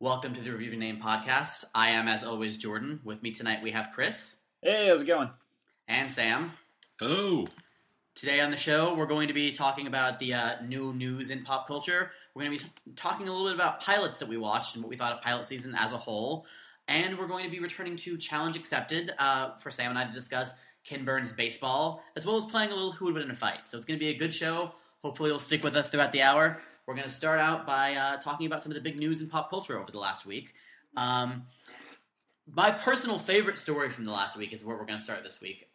Welcome to the Review Name podcast. I am, as always, Jordan. With me tonight, we have Chris Hey, how's it going? and Sam. Oh, Today on the show, we're going to be talking about the uh, new news in pop culture. We're going to be t- talking a little bit about pilots that we watched and what we thought of pilot season as a whole. And we're going to be returning to Challenge Accepted uh, for Sam and I to discuss Ken Burns baseball, as well as playing a little Who Would Win in a Fight. So it's going to be a good show. Hopefully, you'll stick with us throughout the hour. We're going to start out by uh, talking about some of the big news in pop culture over the last week. Um, my personal favorite story from the last week is where we're going to start this week.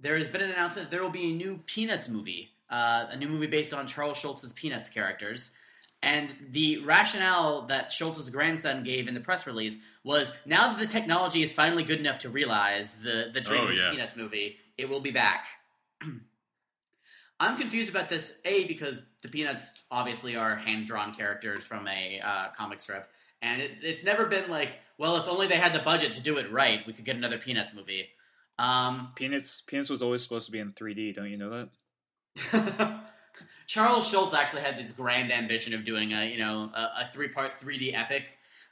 There has been an announcement that there will be a new Peanuts movie, uh, a new movie based on Charles Schulz's Peanuts characters. And the rationale that Schulz's grandson gave in the press release was now that the technology is finally good enough to realize the, the dream Oh, of the yes. Peanuts movie, it will be back. I'm confused about this, A, because the Peanuts obviously are hand drawn characters from a uh, comic strip. And it, it's never been like, well, if only they had the budget to do it right, we could get another Peanuts movie. Um, Peanuts Peanuts was always supposed to be in 3D, don't you know that? Charles Schulz actually had this grand ambition of doing a you know a, a three part 3D epic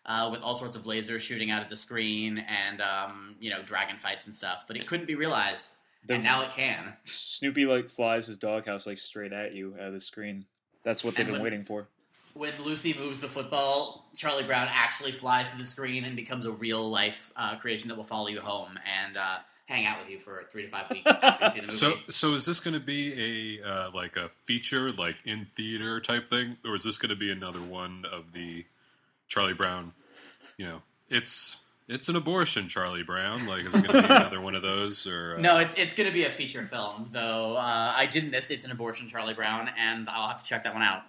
uh, with all sorts of lasers shooting out of the screen and um, you know dragon fights and stuff, but it couldn't be realized, and now it can. Snoopy like flies his doghouse like straight at you out of the screen. That's what they've And been when- waiting for. When Lucy moves the football, Charlie Brown actually flies through the screen and becomes a real life uh, creation that will follow you home and uh, hang out with you for three to five weeks after you see the movie. so so is this going to be a uh, like a feature, like in theater type thing, or is this going to be another one of the Charlie Brown? You know, it's it's an abortion, Charlie Brown. Like, is it going to be another one of those, or uh, No, it's it's going to be a feature film, though. Uh, I did miss It's an Abortion, Charlie Brown, and I'll have to check that one out.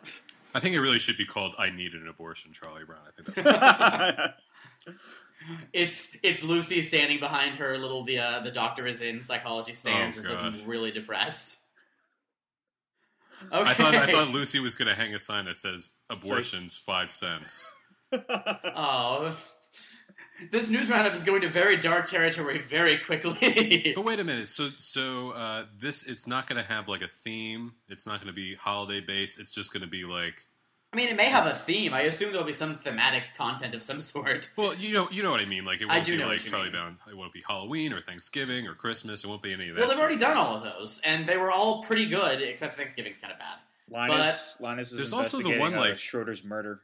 I think it really should be called "I Need an Abortion," Charlie Brown. I think. That, It's it's Lucy standing behind her little the uh, the doctor is in psychology stand, Oh, just God. looking really depressed. Okay. I thought I thought Lucy was going to hang a sign that says "Abortions five cents." Oh, this news roundup is going to very dark territory very quickly. But wait a minute. So so uh, this it's not going to have like a theme. It's not going to be holiday based. It's just going to be like I mean, it may have a theme. I assume there'll be some thematic content of some sort. well, you know you know what I mean. Like it I won't do be know like what you Charlie mean. Brown. It won't be Halloween or Thanksgiving or Christmas. It won't be any of that. Well, they've shit. already done all of those, and they were all pretty good, except Thanksgiving's kind of bad. Linus Linus is There's also the investigating one, like- Schroeder's murder.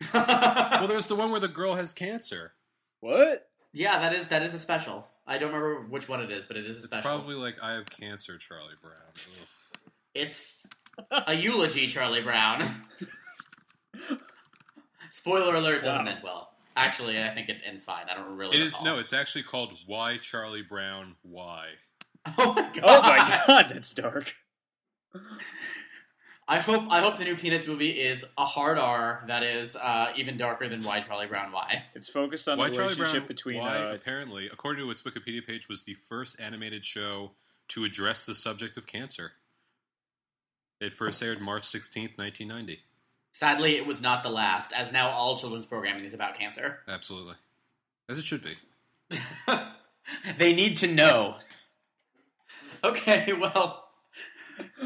Well, there's the one where the girl has cancer. What? yeah, that is that is a special. I don't remember which one it is, but it is a It's special. probably like I have cancer, Charlie Brown. Ugh. It's a eulogy, Charlie Brown. Spoiler alert doesn't Wow. end well. Actually, I think it ends fine. I don't really. Know. It is recall. no. It's actually called "Why Charlie Brown Why." Oh, oh my god! Oh my god, that's dark. I hope I hope the new Peanuts movie is a hard R that is uh, even darker than Why Charlie Brown Why. It's focused on Why the Charlie relationship Brown between Why uh, apparently, according to its Wikipedia page, was the first animated show to address the subject of cancer. It first aired March sixteenth, nineteen ninety. Sadly, it was not the last, as now all children's programming is about cancer. Absolutely, as it should be. they need to know. Okay, well,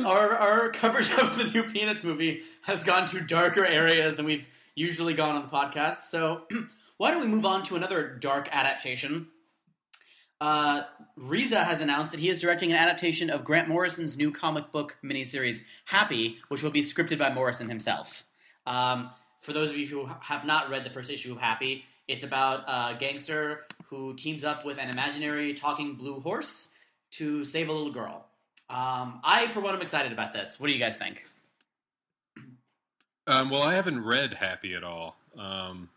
our our coverage of the new Peanuts movie has gone to darker areas than we've usually gone on the podcast. So, why don't we move on to another dark adaptation? Uh, RZA has announced that he is directing an adaptation of Grant Morrison's new comic book miniseries Happy, which will be scripted by Morrison himself. Um, for those of you who have not read the first issue of Happy, it's about a gangster who teams up with an imaginary talking blue horse to save a little girl. Um, I, for one, am excited about this. What do you guys think? Um, well, I haven't read Happy at all, um,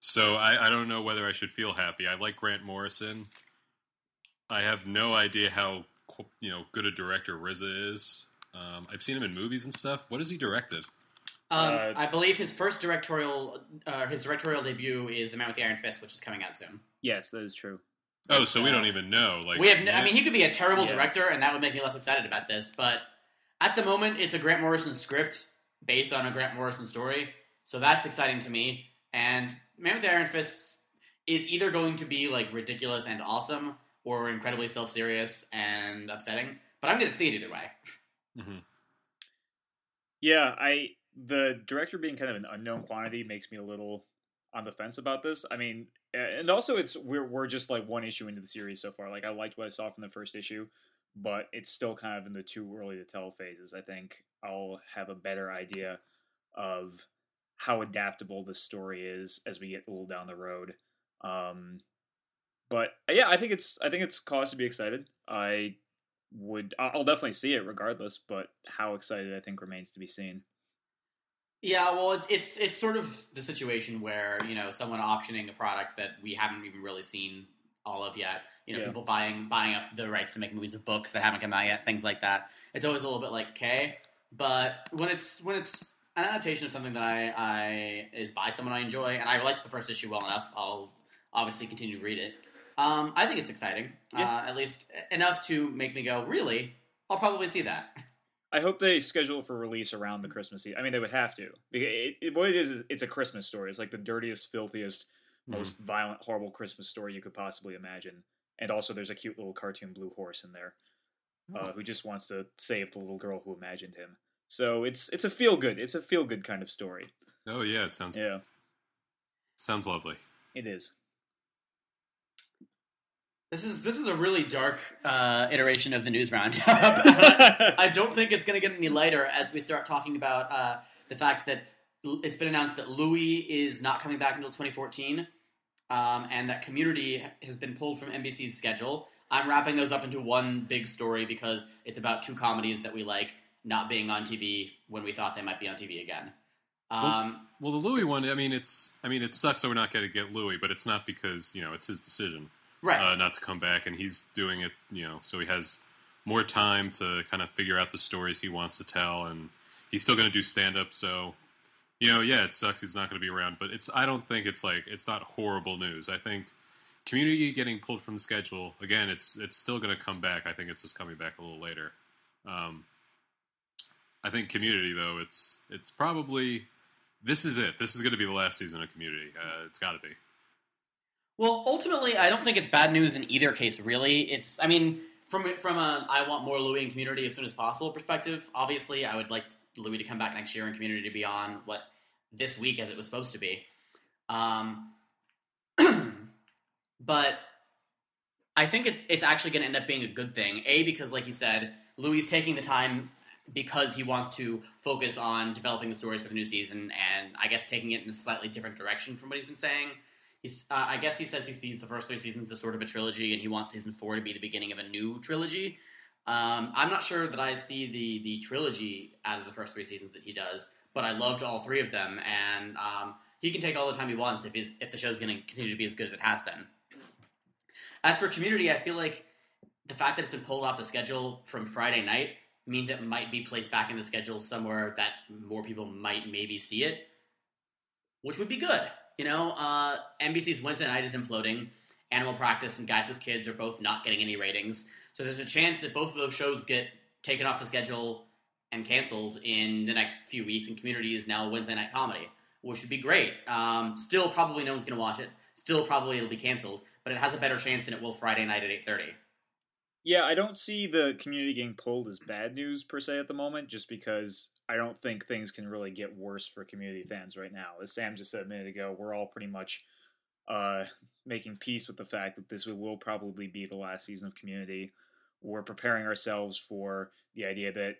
so I, I don't know whether I should feel happy. I like Grant Morrison. I have no idea how you know good a director RZA is. Um, I've seen him in movies and stuff. What has he directed? Um, Uh, I believe his first directorial, uh, his directorial debut is The Man with the Iron Fist, which is coming out soon. Yes, that is true. Oh, so we don't even know. Like we have, no, I mean, he could be a terrible Yeah. director, and that would make me less excited about this. But at the moment, it's a Grant Morrison script based on a Grant Morrison story, so that's exciting to me. And Man with the Iron Fist is either going to be like ridiculous and awesome, or incredibly self-serious and upsetting. But I'm going to see it either way. Mhm. Yeah, I the director being kind of an unknown quantity makes me a little on the fence about this. I mean, and also it's we're we're just like one issue into the series so far. Like I liked what I saw from the first issue, but it's still kind of in the too early to tell phases. I think I'll have a better idea of how adaptable the story is as we get a little down the road. Um, but yeah, I think it's I think it's cause to be excited. I would I'll definitely see it regardless, but how excited I think remains to be seen. Yeah, well, it's, it's it's sort of the situation where you know someone optioning a product that we haven't even really seen all of yet. You know, Yeah. people buying buying up the rights to make movies of books that haven't come out yet, things like that. It's always a little bit like okay, but when it's when it's an adaptation of something that I, I is by someone I enjoy, and I liked the first issue well enough, I'll obviously continue to read it. Um, I think it's exciting, Yeah. uh, at least enough to make me go, really? I'll probably see that. I hope they schedule it for release around the Christmas season. I mean, they would have to. It, it, what it is is it's a Christmas story. It's like the dirtiest, filthiest, Mhm. most violent, horrible Christmas story you could possibly imagine. And also, there's a cute little cartoon blue horse in there uh, who just wants to save the little girl who imagined him. So it's it's a feel good. It's a feel good kind of story. Oh yeah, it sounds Yeah, sounds lovely. it is. This is this is a really dark uh, iteration of the news roundup. I don't think it's going to get any lighter as we start talking about uh, the fact that it's been announced that Louis is not coming back until 2014, um, and that Community has been pulled from NBC's schedule. I'm wrapping those up into one big story because it's about two comedies that we like not being on TV when we thought they might be on TV again. Um, Well, the Louis one, I mean, it's I mean, it sucks that we're not going to get Louis, but it's not because you know it's his decision right. uh, not to come back, and he's doing it, you know, so he has more time to kind of figure out the stories he wants to tell, and he's still going to do stand up. So, you know, yeah, it sucks he's not going to be around, but it's I don't think it's like it's not horrible news. I think Community getting pulled from the schedule again, it's it's still going to come back. I think it's just coming back a little later. Um, I think Community though, it's it's probably this is it. This is going to be the last season of Community. Uh, it's got to be. Well, ultimately, I don't think it's bad news in either case. Really, it's. I mean, from from a I want more Louis in Community as soon as possible perspective. Obviously, I would like Louis to come back next year and Community to be on what this week as it was supposed to be. Um, but I think it, it's actually going to end up being a good thing. A because, like you said, Louis is taking the time because he wants to focus on developing the stories for the new season, and I guess taking it in a slightly different direction from what he's been saying. He's, uh, I guess he says he sees the first three seasons as sort of a trilogy, and he wants season four to be the beginning of a new trilogy. Um, I'm not sure that I see the the trilogy out of the first three seasons that he does, but I loved all three of them, and um, he can take all the time he wants if his, if the show's going to continue to be as good as it has been. As for Community, I feel like the fact that it's been pulled off the schedule from Friday night means it might be placed back in the schedule somewhere that more people might maybe see it, which would be good. You know, uh, NBC's Wednesday night is imploding. Animal Practice and Guys with Kids are both not getting any ratings. So there's a chance that both of those shows get taken off the schedule and canceled in the next few weeks, and Community is now a Wednesday night comedy, which would be great. Um, still, probably no one's going to watch it. Still, probably it'll be canceled, but it has a better chance than it will Friday night at 8.30. Yeah, I don't see the community getting pulled as bad news per se at the moment, just because I don't think things can really get worse for community fans right now. As Sam just said a minute ago, we're all pretty much uh, making peace with the fact that this will probably be the last season of Community. We're preparing ourselves for the idea that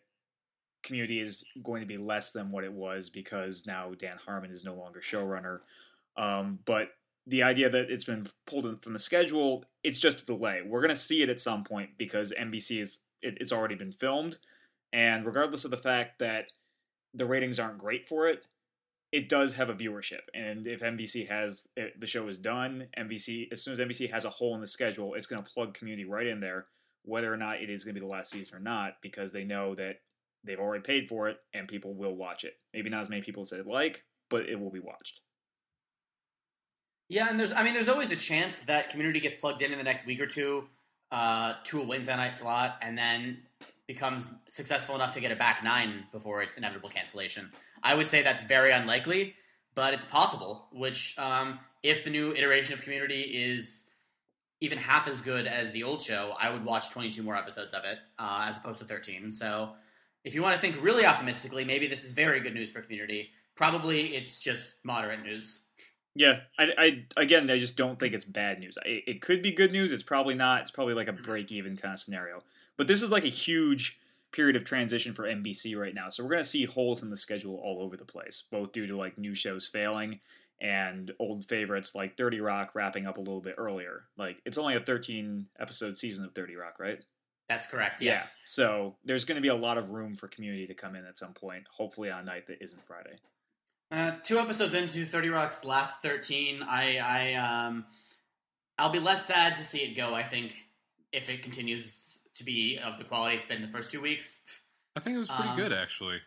Community is going to be less than what it was because now Dan Harmon is no longer showrunner. Um, but the idea that it's been pulled from the schedule, it's just a delay. We're going to see it at some point because NBC is it, it's already been filmed, and regardless of the fact that the ratings aren't great for it, it does have a viewership. And if NBC has it, the show is done, NBC as soon as NBC has a hole in the schedule, it's going to plug Community right in there, whether or not it is going to be the last season or not, because they know that they've already paid for it and people will watch it. Maybe not as many people as they'd like, but it will be watched. Yeah, and there's I mean there's always a chance that community gets plugged in in the next week or two uh, to a Wednesday night slot and then becomes successful enough to get a back nine before its inevitable cancellation. I would say that's very unlikely, but it's possible. Which, um, if the new iteration of Community is even half as good as the old show, I would watch 22 more episodes of it uh, as opposed to 13. So if you want to think really optimistically, maybe this is very good news for community. Probably it's just moderate news. Yeah, I, I again, I just don't think it's bad news. I, it could be good news. It's probably not. It's probably like a break even kind of scenario. But this is like a huge period of transition for NBC right now. So we're gonna see holes in the schedule all over the place, both due to like new shows failing and old favorites like 30 Rock wrapping up a little bit earlier. Like it's only a 13 episode season of 30 Rock, right? That's correct. Yes. Yeah. So there's going to be a lot of room for community to come in at some point, hopefully on a night that isn't Friday. Uh, two episodes into Thirty Rock's last thirteen, I, I, um, I'll be less sad to see it go. I think if it continues to be of the quality it's been the first two weeks. I think it was pretty Um, good actually.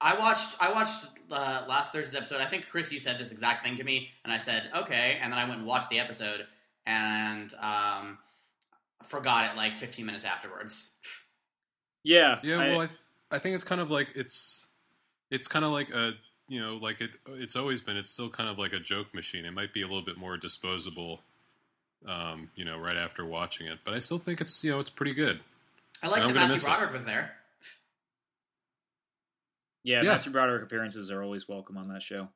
I watched, I watched uh, last Thursday's episode. I think Chris, you said this exact thing to me, and I said okay, and then I went and watched the episode and um, forgot it like fifteen minutes afterwards. Yeah. Yeah, I- well, I, I think it's kind of like it's it's kind of like a you know like it it's always been. It's still kind of like a joke machine. It might be a little bit more disposable, um, you know, right after watching it. But I still think it's you know it's pretty good. I like that gonna Matthew miss it. Broderick was there. yeah, Yeah. Matthew Broderick appearances are always welcome on that show.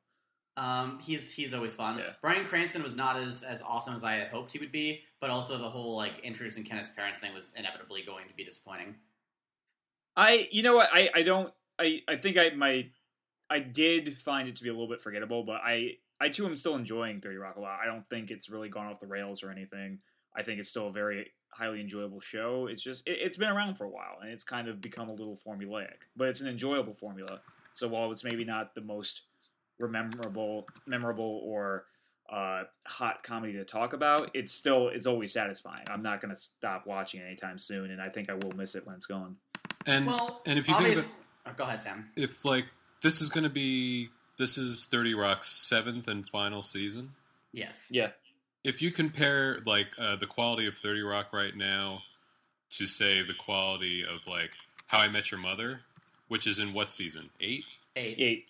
Um, he's he's always fun. Yeah. Bryan Cranston was not as as awesome as I had hoped he would be, but also the whole like introducing Kenneth's parents thing was inevitably going to be disappointing. I, you know what? I, I don't. I, I think I my, I did find it to be a little bit forgettable, but I, I too am still enjoying Thirty Rock a lot. I don't think it's really gone off the rails or anything. I think it's still a very highly enjoyable show. It's just it, it's been around for a while and it's kind of become a little formulaic, but it's an enjoyable formula. So while it's maybe not the most rememberable, memorable or uh, hot comedy to talk about, it's still it's always satisfying. I'm not going to stop watching it anytime soon, and I think I will miss it when it's gone. And Well, and if you think obvious- that oh, go ahead, Sam. if like this is going to be this is Thirty Rock's seventh and final season. Yes. Yeah. if you compare like uh, the quality of 30 rock right now to say the quality of like how i met your mother which is in what season eight Eight. Eight.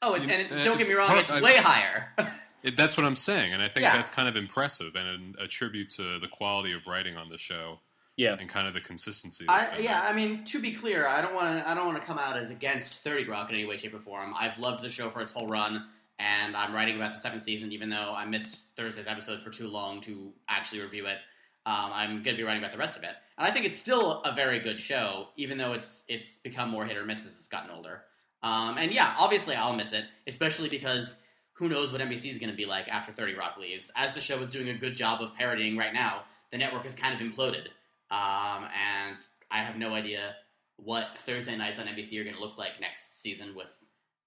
Oh, it's, You- and it, uh, don't get me wrong, it's I- way higher. it, that's what i'm saying and i think Yeah. that's kind of impressive and a, a tribute to the quality of writing on the show Yeah. and kind of the consistency I, yeah, there. I mean, to be clear, I don't want to. I don't want to come out as against Thirty Rock in any way, shape, or form. I've loved the show for its whole run, and I'm writing about the seventh season, even though I missed Thursday's episode for too long to actually review it. Um, I'm going to be writing about the rest of it, and I think it's still a very good show, even though it's it's become more hit or miss as it's gotten older. Um, and yeah, obviously I'll miss it, especially because who knows what NBC is going to be like after Thirty Rock leaves. As the show is doing a good job of parodying right now, the network has kind of imploded. Um, and I have no idea what Thursday nights on NBC are going to look like next season. With,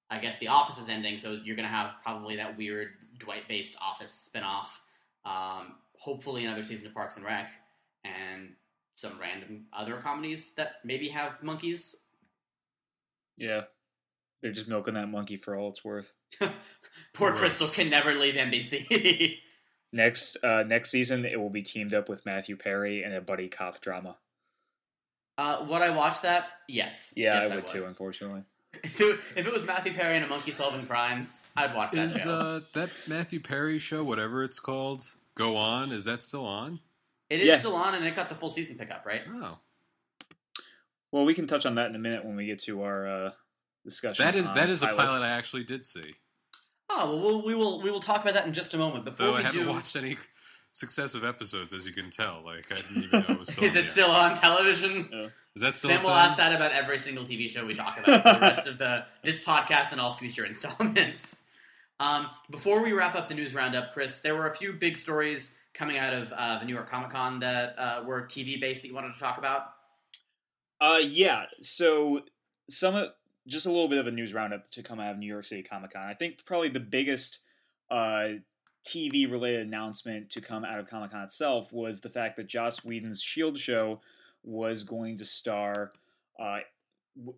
I guess, The Office is ending, so you're going to have probably that weird Dwight-based Office spinoff. Um, hopefully, another season of Parks and Rec, and some random other comedies that maybe have monkeys. Yeah. They're just milking that monkey for all it's worth. Poor Gross. Crystal can never leave NBC. Next uh next season it will be teamed up with Matthew Perry in a buddy cop drama. uh, would I watch that? Yes. Yeah, Yes, I would too, unfortunately. If it, if it was Matthew Perry and a monkey solving crimes, I'd watch that is show. uh, that matthew perry show whatever it's called go on is that still on It is Yeah. still on, and it got the full season pickup, right? oh Well, we can touch on that in a minute when we get to our uh discussion. that is on that is a pilot i actually did see Oh well, we'll we will we will talk about that in just a moment. Before though i we haven't do, watched any successive episodes as you can tell like i didn't even know it was still is on it the air. still on television? is that still Sam will ask that about every single TV show we talk about for the rest of the this podcast and all future installments. Um, before we wrap up the news roundup, Chris, there were a few big stories coming out of uh, the New York Comic Con that uh, were TV based that you wanted to talk about. Uh, yeah. So some of just a little bit of a news roundup to come out of New York City Comic Con. I think probably the biggest uh, TV related announcement to come out of Comic Con itself was the fact that Joss Whedon's Shield show was going to star. Uh,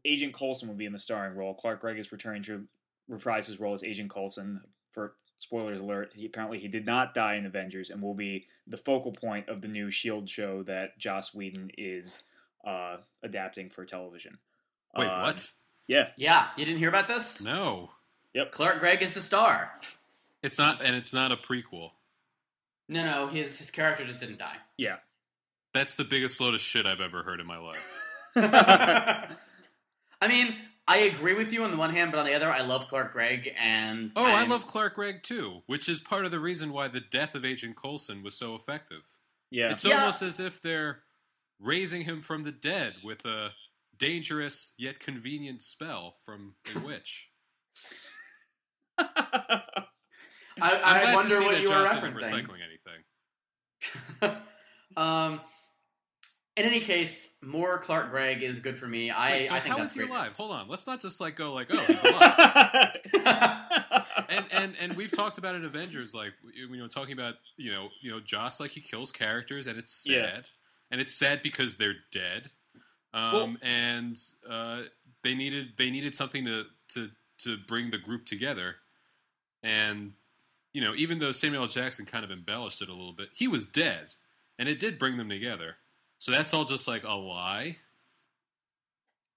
Agent Coulson would be in the starring role. Clark Gregg is returning to reprise his role as Agent Coulson. For spoilers alert, he apparently he did not die in Avengers and will be the focal point of the new Shield show that Joss Whedon is uh, adapting for television. wait Um, what Yeah, Yeah, you didn't hear about this? no Yep. Clark Gregg is the star. it's not and it's not a prequel No, no, his his character just didn't die. Yeah. That's the biggest load of shit I've ever heard in my life. I mean, I agree with you on the one hand, but on the other, I love Clark Gregg, and Oh, I I'm- love Clark Gregg too, which is part of the reason why the death of Agent Coulson was so effective. Yeah. It's Yeah. almost as if they're raising him from the dead with a dangerous yet convenient spell from a witch. I, I'm I glad wonder what you were referencing. recycling anything. um, in any case, more Clark Gregg is good for me. I, Wait, so I think how that's is he alive? news. Hold on, let's not just like go like, oh, he's alive. and and and we've talked about in Avengers, like you know, talking about you know, you know, Joss like he kills characters, and it's sad, Yeah. and it's sad because they're dead, um, Well- and uh, they needed they needed something to to to bring the group together, and you know, even though Samuel Jackson kind of embellished it a little bit, he was dead, and it did bring them together. So that's all just like a lie.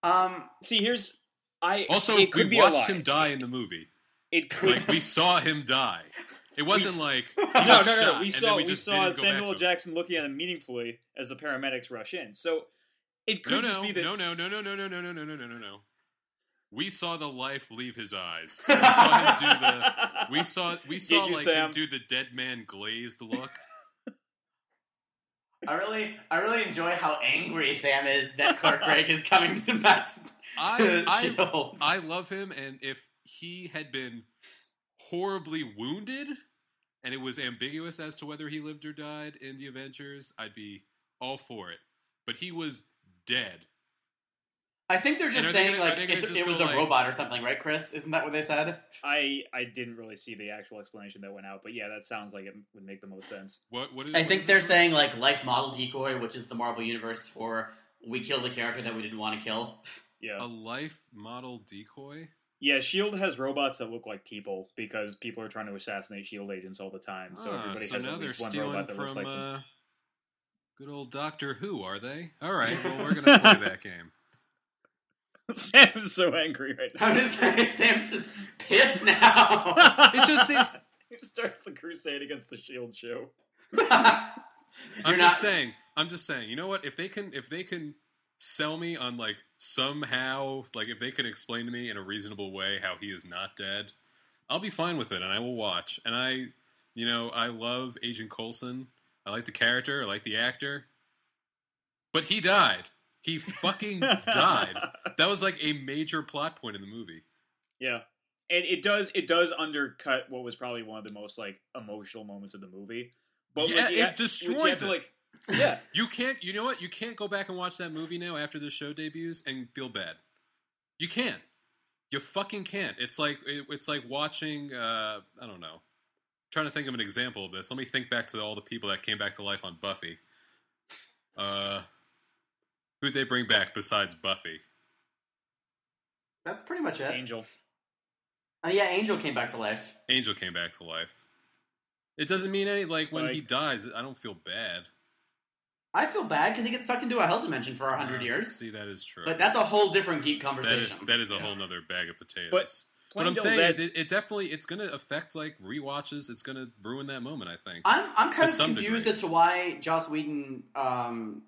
um, See, here's I Also, it could we be watched him die in the movie. It could Like we saw him die. It wasn't s- like no, no, no, shot, We saw then we, saw didn't go back Samuel him. Jackson looking at him meaningfully as the paramedics rush in. So it could No, just no, be that no, no, no, no, no, no, no, no, no, no, no, no, no. We saw the life leave his eyes. We saw him do the. We saw we saw you, like Sam? him do the dead man glazed look. I really, I really enjoy how angry Sam is that Clark Gregg is coming back to, I to I, Shield. I love him, and if he had been horribly wounded, and it was ambiguous as to whether he lived or died in the Avengers, I'd be all for it. But he was dead. I think they're just are they saying gonna- like it's, just it was a like- robot or something, right, Chris? Isn't that what they said? I I didn't really see the actual explanation that went out, but yeah, that sounds like it would make the most sense. What? What is? I what think is they're this saying like life model decoy, which is the Marvel universe for we killed a character that we didn't want to kill. Yeah, a life model decoy. yeah. Shield has robots that look like people because people are trying to assassinate Shield agents all the time. So Ah, everybody so has at least one robot that looks from like them. Good old Doctor Who, are they? All right, well we're gonna play that game. Sam's so angry right now. I'm just saying, Sam's just pissed now. It just seems. he starts the crusade against the Shield show. You're I'm not just saying. I'm just saying. You know what? If they can, if they can sell me on like somehow, like if they can explain to me in a reasonable way how he is not dead, I'll be fine with it, and I will watch. And I, you know, I love Agent Coulson. I like the character. I like the actor. But he died. He fucking died. That was like a major plot point in the movie. Yeah. And it does it does undercut what was probably one of the most like emotional moments of the movie. But Yeah, like, it ha- destroys to, it. like Yeah. You can't. You know what? You can't go back and watch that movie now after the show debuts and feel bad. You can't. You fucking can't. It's like it, it's like watching. Uh, I don't know. Trying to think of an example of this. Let me think back to all the people that came back to life on Buffy. Uh, who'd they bring back besides Buffy? That's pretty much it. Angel. Oh yeah, Angel came back to life. Angel came back to life. It doesn't mean any like when he dies. I don't feel bad. I feel bad because he gets sucked into a hell dimension for a hundred Uh, years. See, that is true. But that's a whole different geek conversation. that is a whole nother bag of potatoes. But what I'm saying devil's is, it, it definitely it's going to affect like rewatches. It's going to ruin that moment. I think. I'm I'm kind of confused degree. as to why Joss Whedon um,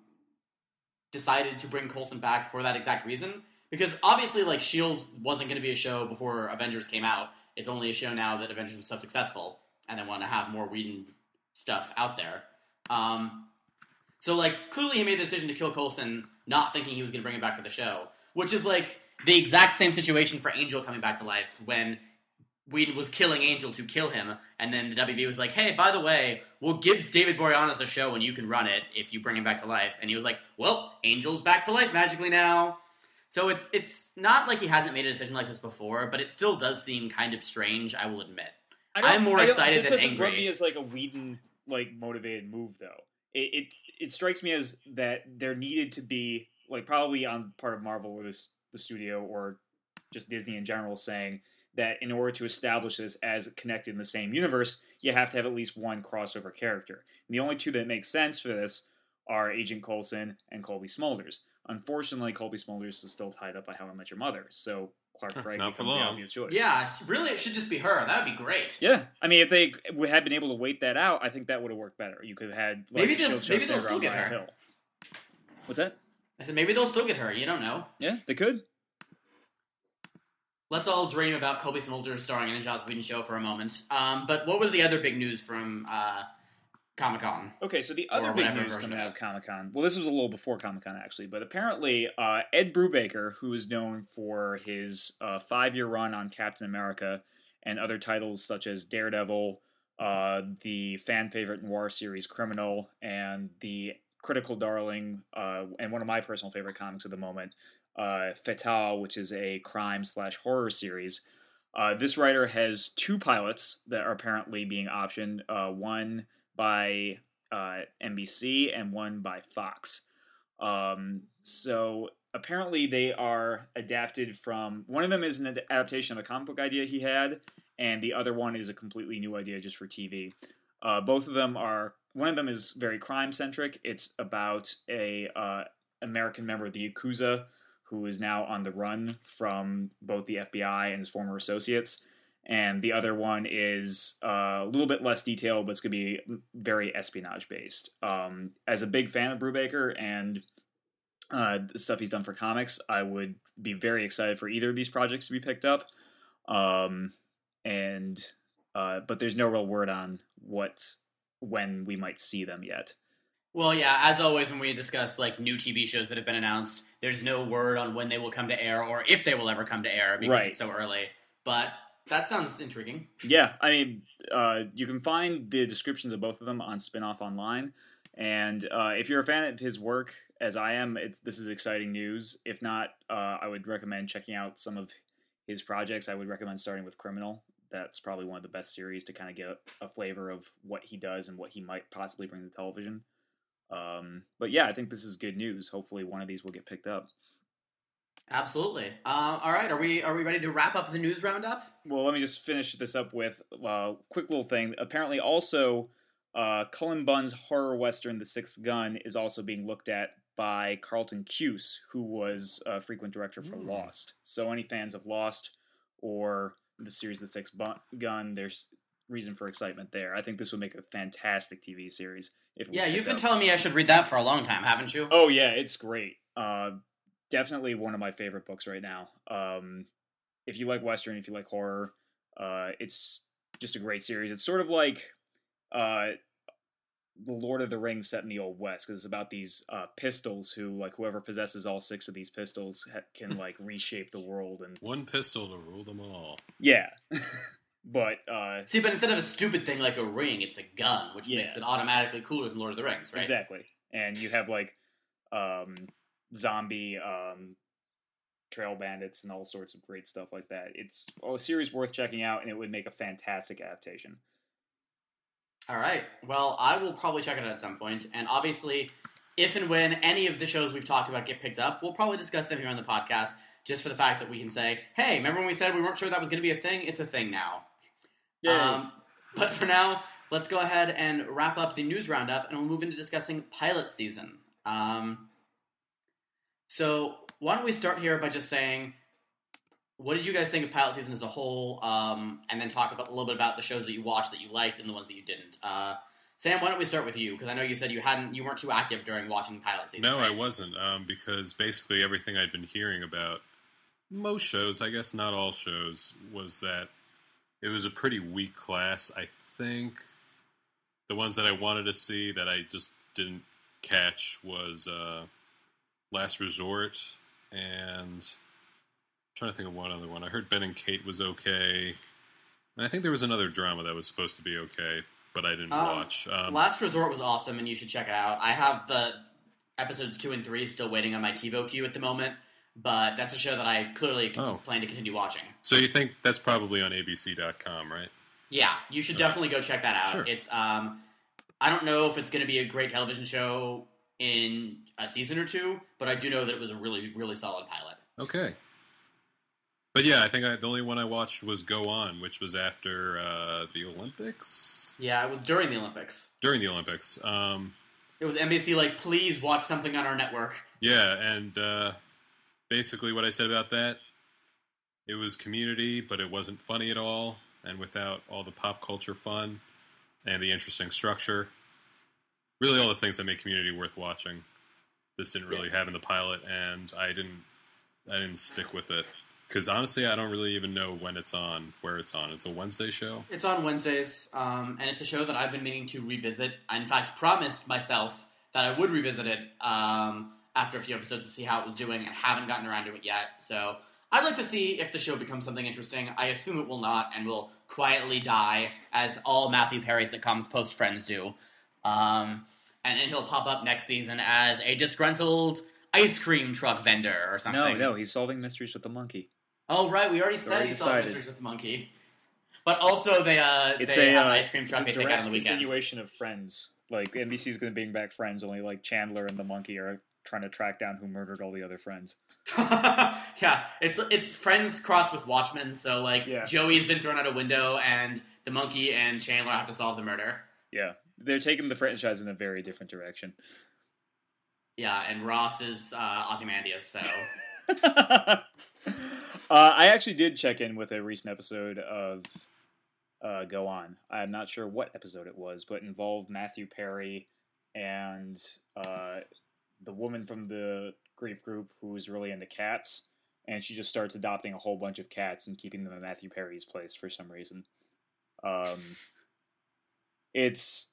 decided to bring Coulson back for that exact reason. Because obviously, like Shield wasn't going to be a show before Avengers came out. It's only a show now that Avengers was so successful, and they want to have more Whedon stuff out there. Um, so, like, clearly he made the decision to kill Coulson, not thinking he was going to bring him back for the show, which is like the exact same situation for Angel coming back to life when Whedon was killing Angel to kill him, and then the WB was like, "Hey, by the way, we'll give David Boreanaz a show and you can run it if you bring him back to life." And he was like, "Well, Angel's back to life magically now." So it's it's not like he hasn't made a decision like this before, but it still does seem kind of strange. I will admit. I I'm more I excited this than doesn't rub angry. me as like a Whedon like motivated move though. It, it it strikes me as that there needed to be like probably on part of Marvel or this the studio or just Disney in general saying that in order to establish this as connected in the same universe, you have to have at least one crossover character. And the only two that make sense for this are Agent Coulson and Cobie Smulders. Unfortunately, Cobie Smulders is still tied up by How I Met Your Mother, so Clark Huh, Gregg not for becomes the long. obvious choice. Yeah, really, it should just be her. That would be great. Yeah, I mean, if they had been able to wait that out, I think that would have worked better. You could have had like, Maybe a they'll- maybe they'll still get her. Hill. What's that? I said maybe they'll still get her. You don't know. Yeah, they could. let's all dream about Cobie Smulders starring in a Joss Whedon show for a moment. Um, but what was the other big news from uh, Comic Con? Okay, so the other big news coming out of Comic Con. Well, this was a little before Comic Con actually, but apparently uh, Ed Brubaker, who is known for his uh, five-year run on Captain America and other titles such as Daredevil, uh, the fan favorite noir series Criminal, and the critical darling uh, and one of my personal favorite comics at the moment, uh, Fatale, which is a crime slash horror series. Uh, this writer has two pilots that are apparently being optioned. Uh, one by uh, NBC and one by Fox. Um, so apparently they are adapted from. One of them is an adaptation of a comic book idea he had, and the other one is a completely new idea just for TV. Uh, both of them are. One of them is very crime centric. It's about a uh, American member of the Yakuza who is now on the run from both the FBI and his former associates and the other one is uh, a little bit less detailed, but it's going to be very espionage based. Um, as a big fan of Brubaker and uh, the stuff he's done for comics, I would be very excited for either of these projects to be picked up. Um, and uh, but there's no real word on what when we might see them yet. Well, yeah, as always, when we discuss like new TV shows that have been announced, there's no word on when they will come to air or if they will ever come to air because Right. it's so early. But that sounds intriguing. Yeah, I mean, uh, you can find the descriptions of both of them on Spinoff Online, and uh, if you're a fan of his work, as I am, it's this is exciting news. If not, uh, I would recommend checking out some of his projects. I would recommend starting with Criminal. That's probably one of the best series to kind of get a flavor of what he does and what he might possibly bring to television. Um, but yeah, I think this is good news. Hopefully, one of these will get picked up. Absolutely. Uh, all right, are we are we ready to wrap up the news roundup? Well, let me just finish this up with a quick little thing. Apparently, also, uh, Cullen Bunn's horror western, The Sixth Gun, is also being looked at by Carlton Cuse, who was a frequent director for Hmm. Lost. So, any fans of Lost or the series The six Gun, there's reason for excitement there. I think this would make a fantastic TV series. If Yeah, you've been up. telling me I should read that for a long time, haven't you? Oh yeah, it's great. Uh, definitely one of my favorite books right now. Um, if you like western, if you like horror, uh, it's just a great series. It's sort of like uh, the Lord of the Rings set in the Old West because it's about these uh, pistols who, like, whoever possesses all six of these pistols ha- can like reshape the world and One pistol to rule them all. yeah. but uh, See, but instead of a stupid thing like a ring, it's a gun, which Yeah. makes it automatically cooler than Lord of the Rings, right? Exactly. And you have like um zombie um trail bandits and all sorts of great stuff like that. It's a series worth checking out and it would make a fantastic adaptation. All right. Well, I will probably check it out at some point. and obviously, if and when any of the shows we've talked about get picked up, we'll probably discuss them here on the podcast. Just for the fact that we can say, "Hey, remember when we said we weren't sure that was going to be a thing? It's a thing now." Um, but for now, let's go ahead and wrap up the news roundup, and we'll move into discussing pilot season. Um, so, why don't we start here by just saying, what did you guys think of pilot season as a whole, um, and then talk about a little bit about the shows that you watched that you liked and the ones that you didn't. Uh, Sam, why don't we start with you? Because I know you said you hadn't, you weren't too active during watching pilot season. No, I wasn't, um, because basically everything I'd been hearing about most shows, I guess not all shows, was that it was a pretty weak class. I think the ones that I wanted to see that I just didn't catch was uh, Last Resort and trying to think of one other one. I heard Ben and Kate was okay. And I think there was another drama that was supposed to be okay, but I didn't Um, watch. Um, Last Resort was awesome, and you should check it out. I have the episodes two and three still waiting on my TiVo queue at the moment, but that's a show that I clearly Oh. plan to continue watching. so you think that's probably on ABC.com, right? Yeah, you should definitely go check that out. sure. It's um, I don't know if it's going to be a great television show in a season or two, but I do know that it was a really, really solid pilot. Okay. But yeah, I think I, the only one I watched was Go On, which was after uh, the Olympics. Yeah, it was during the Olympics. During the Olympics. Um, It was NBC like, please watch something on our network. yeah, and uh, basically what I said about that, it was community, but it wasn't funny at all, and without all the pop culture fun and the interesting structure. Really, all the things that make community worth watching. This didn't really have in the pilot, and I didn't. I didn't stick with it. Because honestly, I don't really even know when it's on, where it's on. It's a Wednesday show. It's on Wednesdays, um, and it's a show that I've been meaning to revisit. I, in fact, promised myself that I would revisit it um, after a few episodes to see how it was doing, and haven't gotten around to it yet. So I'd like to see if the show becomes something interesting. I assume it will not, and will quietly die, as all Matthew Perry sitcoms post Friends do. Um, and then he'll pop up next season as a disgruntled ice cream truck vendor or something. No, no, he's solving mysteries with the monkey. Oh right, we already said Already he saw decided. Mysteries with the Monkey. But also they uh It's they a have uh, an ice cream truck they take out on the weekends. continuation of Friends. Like NBC's going to bring back Friends, only like Chandler and the monkey are trying to track down who murdered all the other friends. yeah, it's it's Friends crossed with Watchmen. So like Yeah. Joey's been thrown out a window, and the monkey and Chandler have to solve the murder. Yeah, they're taking the franchise in a very different direction. Yeah, and Ross is uh, Ozymandias. So uh, I actually did check in with a recent episode of uh, Go On. I'm not sure what episode it was, but it involved Matthew Perry and uh, the woman from the grief group who was really into cats, and she just starts adopting a whole bunch of cats and keeping them in Matthew Perry's place for some reason. Um, it's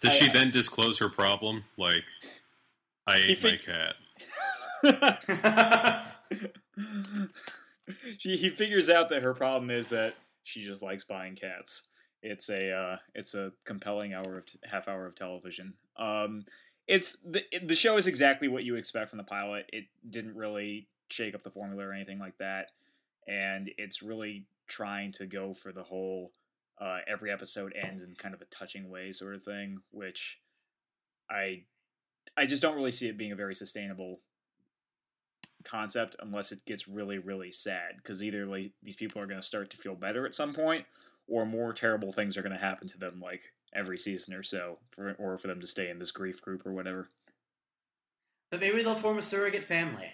Does I- she I- then disclose her problem? Like, I ate my fig- cat. she he figures out that her problem is that she just likes buying cats. It's a uh, it's a compelling hour of t- half hour of television. Um, it's the the show is exactly what you expect from the pilot. It didn't really shake up the formula or anything like that, and it's really trying to go for the whole uh, every episode ends in kind of a touching way sort of thing, which I I just don't really see it being a very sustainable concept unless it gets really really sad because either like these people are going to start to feel better at some point or more terrible things are going to happen to them like every season or so for or for them to stay in this grief group or whatever but maybe they'll form a surrogate family.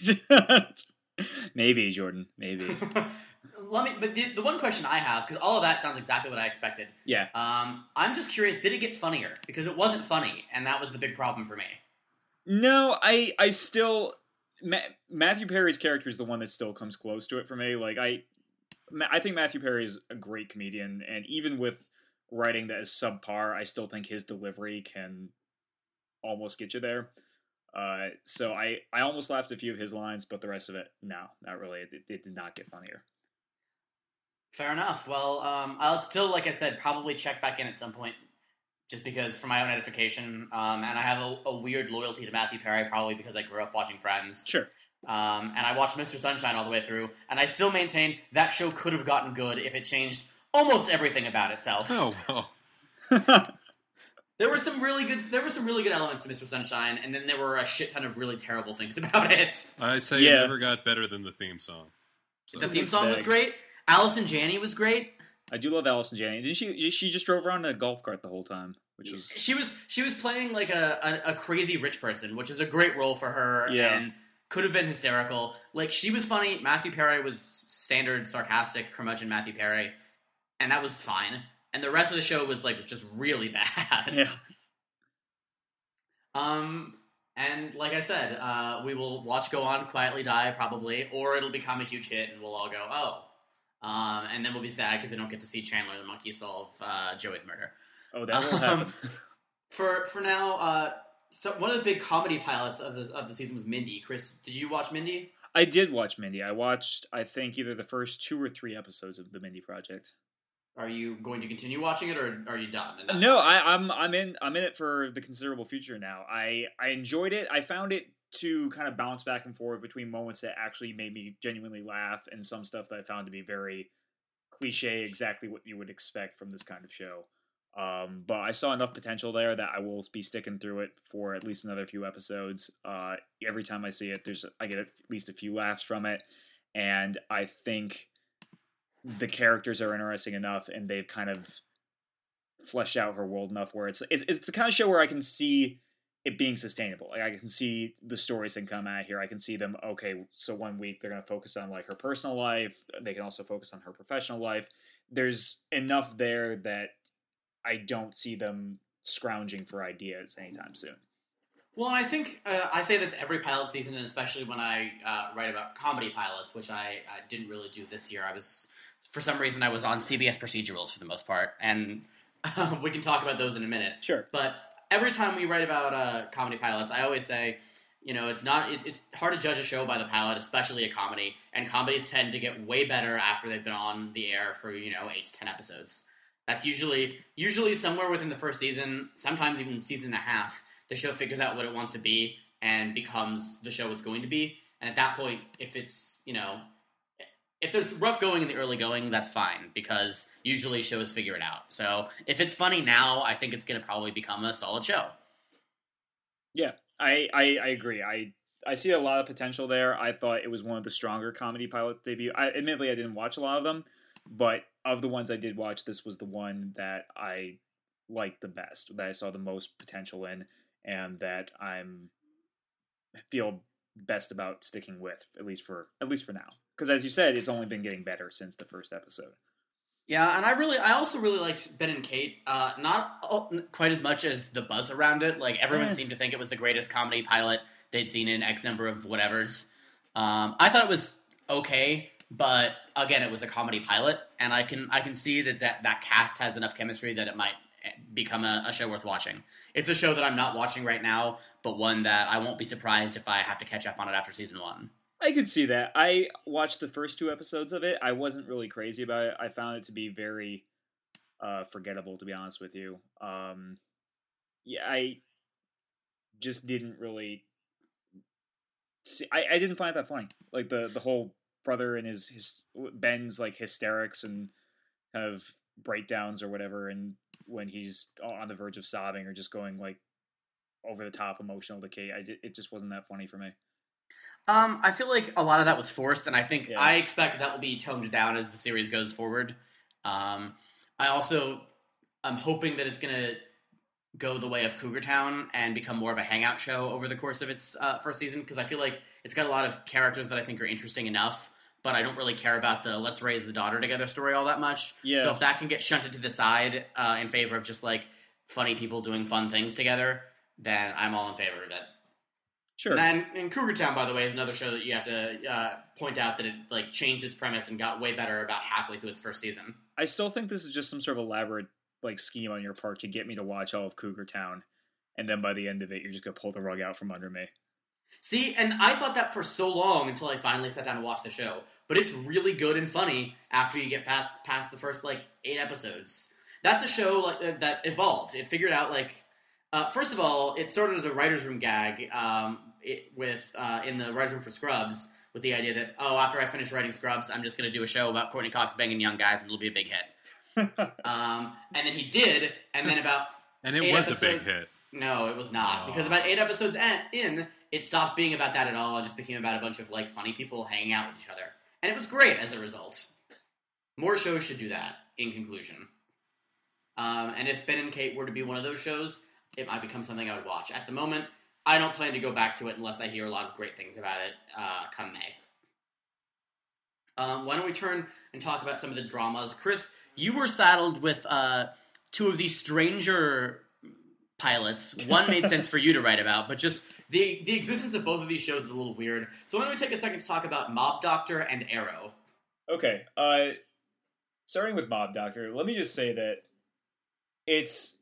maybe jordan maybe Let me. But the, the one question I have, because all of that sounds exactly what I expected. yeah Um, I'm just curious. Did it get funnier? Because it wasn't funny, and that was the big problem for me. No, I I still Ma- Matthew Perry's character is the one that still comes close to it for me. Like I, I think Matthew Perry is a great comedian, and even with writing that is subpar, I still think his delivery can almost get you there. Uh, so I I almost laughed a few of his lines, but the rest of it, no, not really. It, it did not get funnier. Fair enough. Well, um, I'll still, like I said, probably check back in at some point, just because for my own edification. Um, and I have a, a weird loyalty to Matthew Perry, probably because I grew up watching Friends. Sure. Um, and I watched Mr. Sunshine all the way through, and I still maintain that show could have gotten good if it changed almost everything about itself. Oh well. There were some really good. There were some really good elements to Mr. Sunshine, and then there were a shit ton of really terrible things about it. I say Yeah. it never got better than the theme song. So, The theme song was bag. great. Allison Janney was great. I do love Allison Janney. Didn't she? She just drove around in a golf cart the whole time, which was She was she was playing like a, a, a crazy rich person, which is a great role for her, Yeah. and could have been hysterical. Like she was funny. Matthew Perry was standard sarcastic curmudgeon Matthew Perry, and that was fine. And the rest of the show was like just really bad. yeah. Um, and like I said, uh, we will watch Go On Quietly Die probably, or it'll become a huge hit, and we'll all go oh. Um, and then we'll be sad because we don't get to see Chandler the monkey solve uh, Joey's murder. Oh, that will Um, happen. For for now, uh, so one of the big comedy pilots of the of the season was Mindy. Chris, did you watch Mindy? I did watch Mindy. I watched, I think, either the first two or three episodes of the Mindy Project. Are you going to continue watching it, or are you done? No. I, I'm I'm in I'm in it for the considerable future now. I I enjoyed it. I found it to kind of bounce back and forth between moments that actually made me genuinely laugh and some stuff that I found to be very cliche, exactly what you would expect from this kind of show. Um, but I saw enough potential there that I will be sticking through it for at least another few episodes. Uh, every time I see it, there's I get at least a few laughs from it, and I think the characters are interesting enough, and they've kind of fleshed out her world enough where it's it's, it's the kind of show where I can see it being sustainable. Like I can see the stories that come out here. I can see them. Okay, so one week they're going to focus on like her personal life. They can also focus on her professional life. There's enough there that I don't see them scrounging for ideas anytime soon. Well, I think uh, I say this every pilot season, and especially when I uh, write about comedy pilots, which I, I didn't really do this year. I was, for some reason, I was on CBS procedurals for the most part, and we can talk about those in a minute. Sure. But every time we write about uh, comedy pilots, I always say, you know, it's not it, it's hard to judge a show by the pilot, especially a comedy, and comedies tend to get way better after they've been on the air for you know eight to ten episodes. That's usually usually somewhere within the first season, sometimes even season and a half. The show figures out what it wants to be and becomes the show it's going to be. And at that point, if it's you know, if there's rough going in the early going, that's fine because usually shows figure it out. So if it's funny now, I think it's going to probably become a solid show. Yeah, I, I I agree. I I see a lot of potential there. I thought it was one of the stronger comedy pilot debut. I admittedly I didn't watch a lot of them, but of the ones I did watch, this was the one that I liked the best, that I saw the most potential in, and that I'm feel best about sticking with at least for at least for now. Because as you said, it's only been getting better since the first episode. Yeah, and I really, I also really liked Ben and Kate. Uh, not all, quite as much as the buzz around it. Like everyone seemed to think it was the greatest comedy pilot they'd seen in X number of whatevers. Um, I thought it was okay, but again, it was a comedy pilot, and I can, I can see that that, that cast has enough chemistry that it might eh, become a, a show worth watching. It's a show that I'm not watching right now, but one that I won't be surprised if I have to catch up on it after season one. I could see that. I watched the first two episodes of it. I wasn't really crazy about it. I found it to be very uh, forgettable, to be honest with you. Um, yeah, I just didn't really. See, I, I didn't find it that funny. Like the the whole brother and his his Ben's like hysterics and kind of breakdowns or whatever, and when he's on the verge of sobbing or just going like over the top emotional decay. I it just wasn't that funny for me. Um, I feel like a lot of that was forced, and I think Yeah. I expect that will be toned down as the series goes forward. Um, I also I'm hoping that it's gonna go the way of Cougar Town and become more of a hangout show over the course of its uh, first season because I feel like it's got a lot of characters that I think are interesting enough, but I don't really care about the let's raise the daughter together story all that much. Yeah. So if that can get shunted to the side uh, in favor of just like funny people doing fun things together, then I'm all in favor of it. Sure. And, and Cougar Town, by the way, is another show that you have to uh, point out that it like changed its premise and got way better about halfway through its first season. I still think this is just some sort of elaborate like scheme on your part to get me to watch all of Cougar Town, and then by the end of it, you're just gonna pull the rug out from under me. See, and I thought that for so long until I finally sat down to watch the show. But it's really good and funny after you get past past the first like eight episodes. That's a show like that evolved. It figured out like uh, first of all, it started as a writers' room gag um, it, with uh, in the writers' room for Scrubs with the idea that oh, after I finish writing Scrubs, I'm just going to do a show about Courteney Cox banging young guys and it'll be a big hit. Um, and then he did, and then about And it Eight was a big hit. No, it was not. Aw. Because about eight episodes in, it stopped being about that at all and just became about a bunch of like funny people hanging out with each other. And it was great as a result. More shows should do that, in conclusion. Um, and if Ben and Kate were to be one of those shows, it might become something I would watch. At the moment, I don't plan to go back to it unless I hear a lot of great things about it uh, come May. Um, why don't we turn and talk about some of the dramas? Chris, you were saddled with uh, two of these stranger pilots. One made sense for you to write about, but just the the existence of both of these shows is a little weird. So why don't we take a second to talk about Mob Doctor and Arrow? Okay, uh, starting with Mob Doctor, let me just say that it's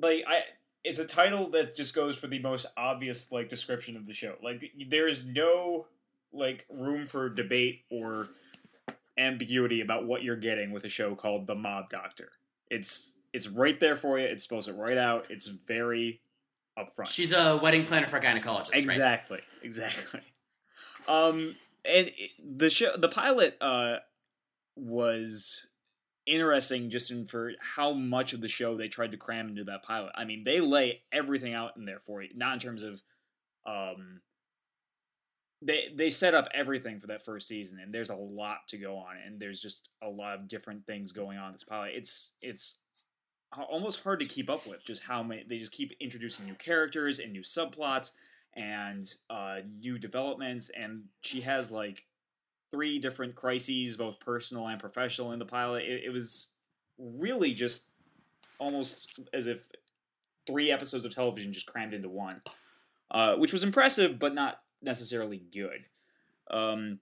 like I. It's a title that just goes for the most obvious like description of the show. Like there's no like room for debate or ambiguity about what you're getting with a show called The Mob Doctor. It's it's right there for you. It spells it right out. It's very upfront. She's a wedding planner for a gynecologist, right? Exactly, exactly. Um, and it, the show, the pilot, uh, was interesting just in for how much of the show they tried to cram into that pilot. I mean, they lay everything out in there for you, not in terms of, um, they they set up everything for that first season, and there's a lot to go on, and there's just a lot of different things going on in this pilot. It's it's almost hard to keep up with just how many they just keep introducing new characters and new subplots and uh, new developments and she has like three different crises both personal and professional in the pilot it, it was really just almost as if three episodes of television just crammed into one uh, which was impressive, but not necessarily good. Um,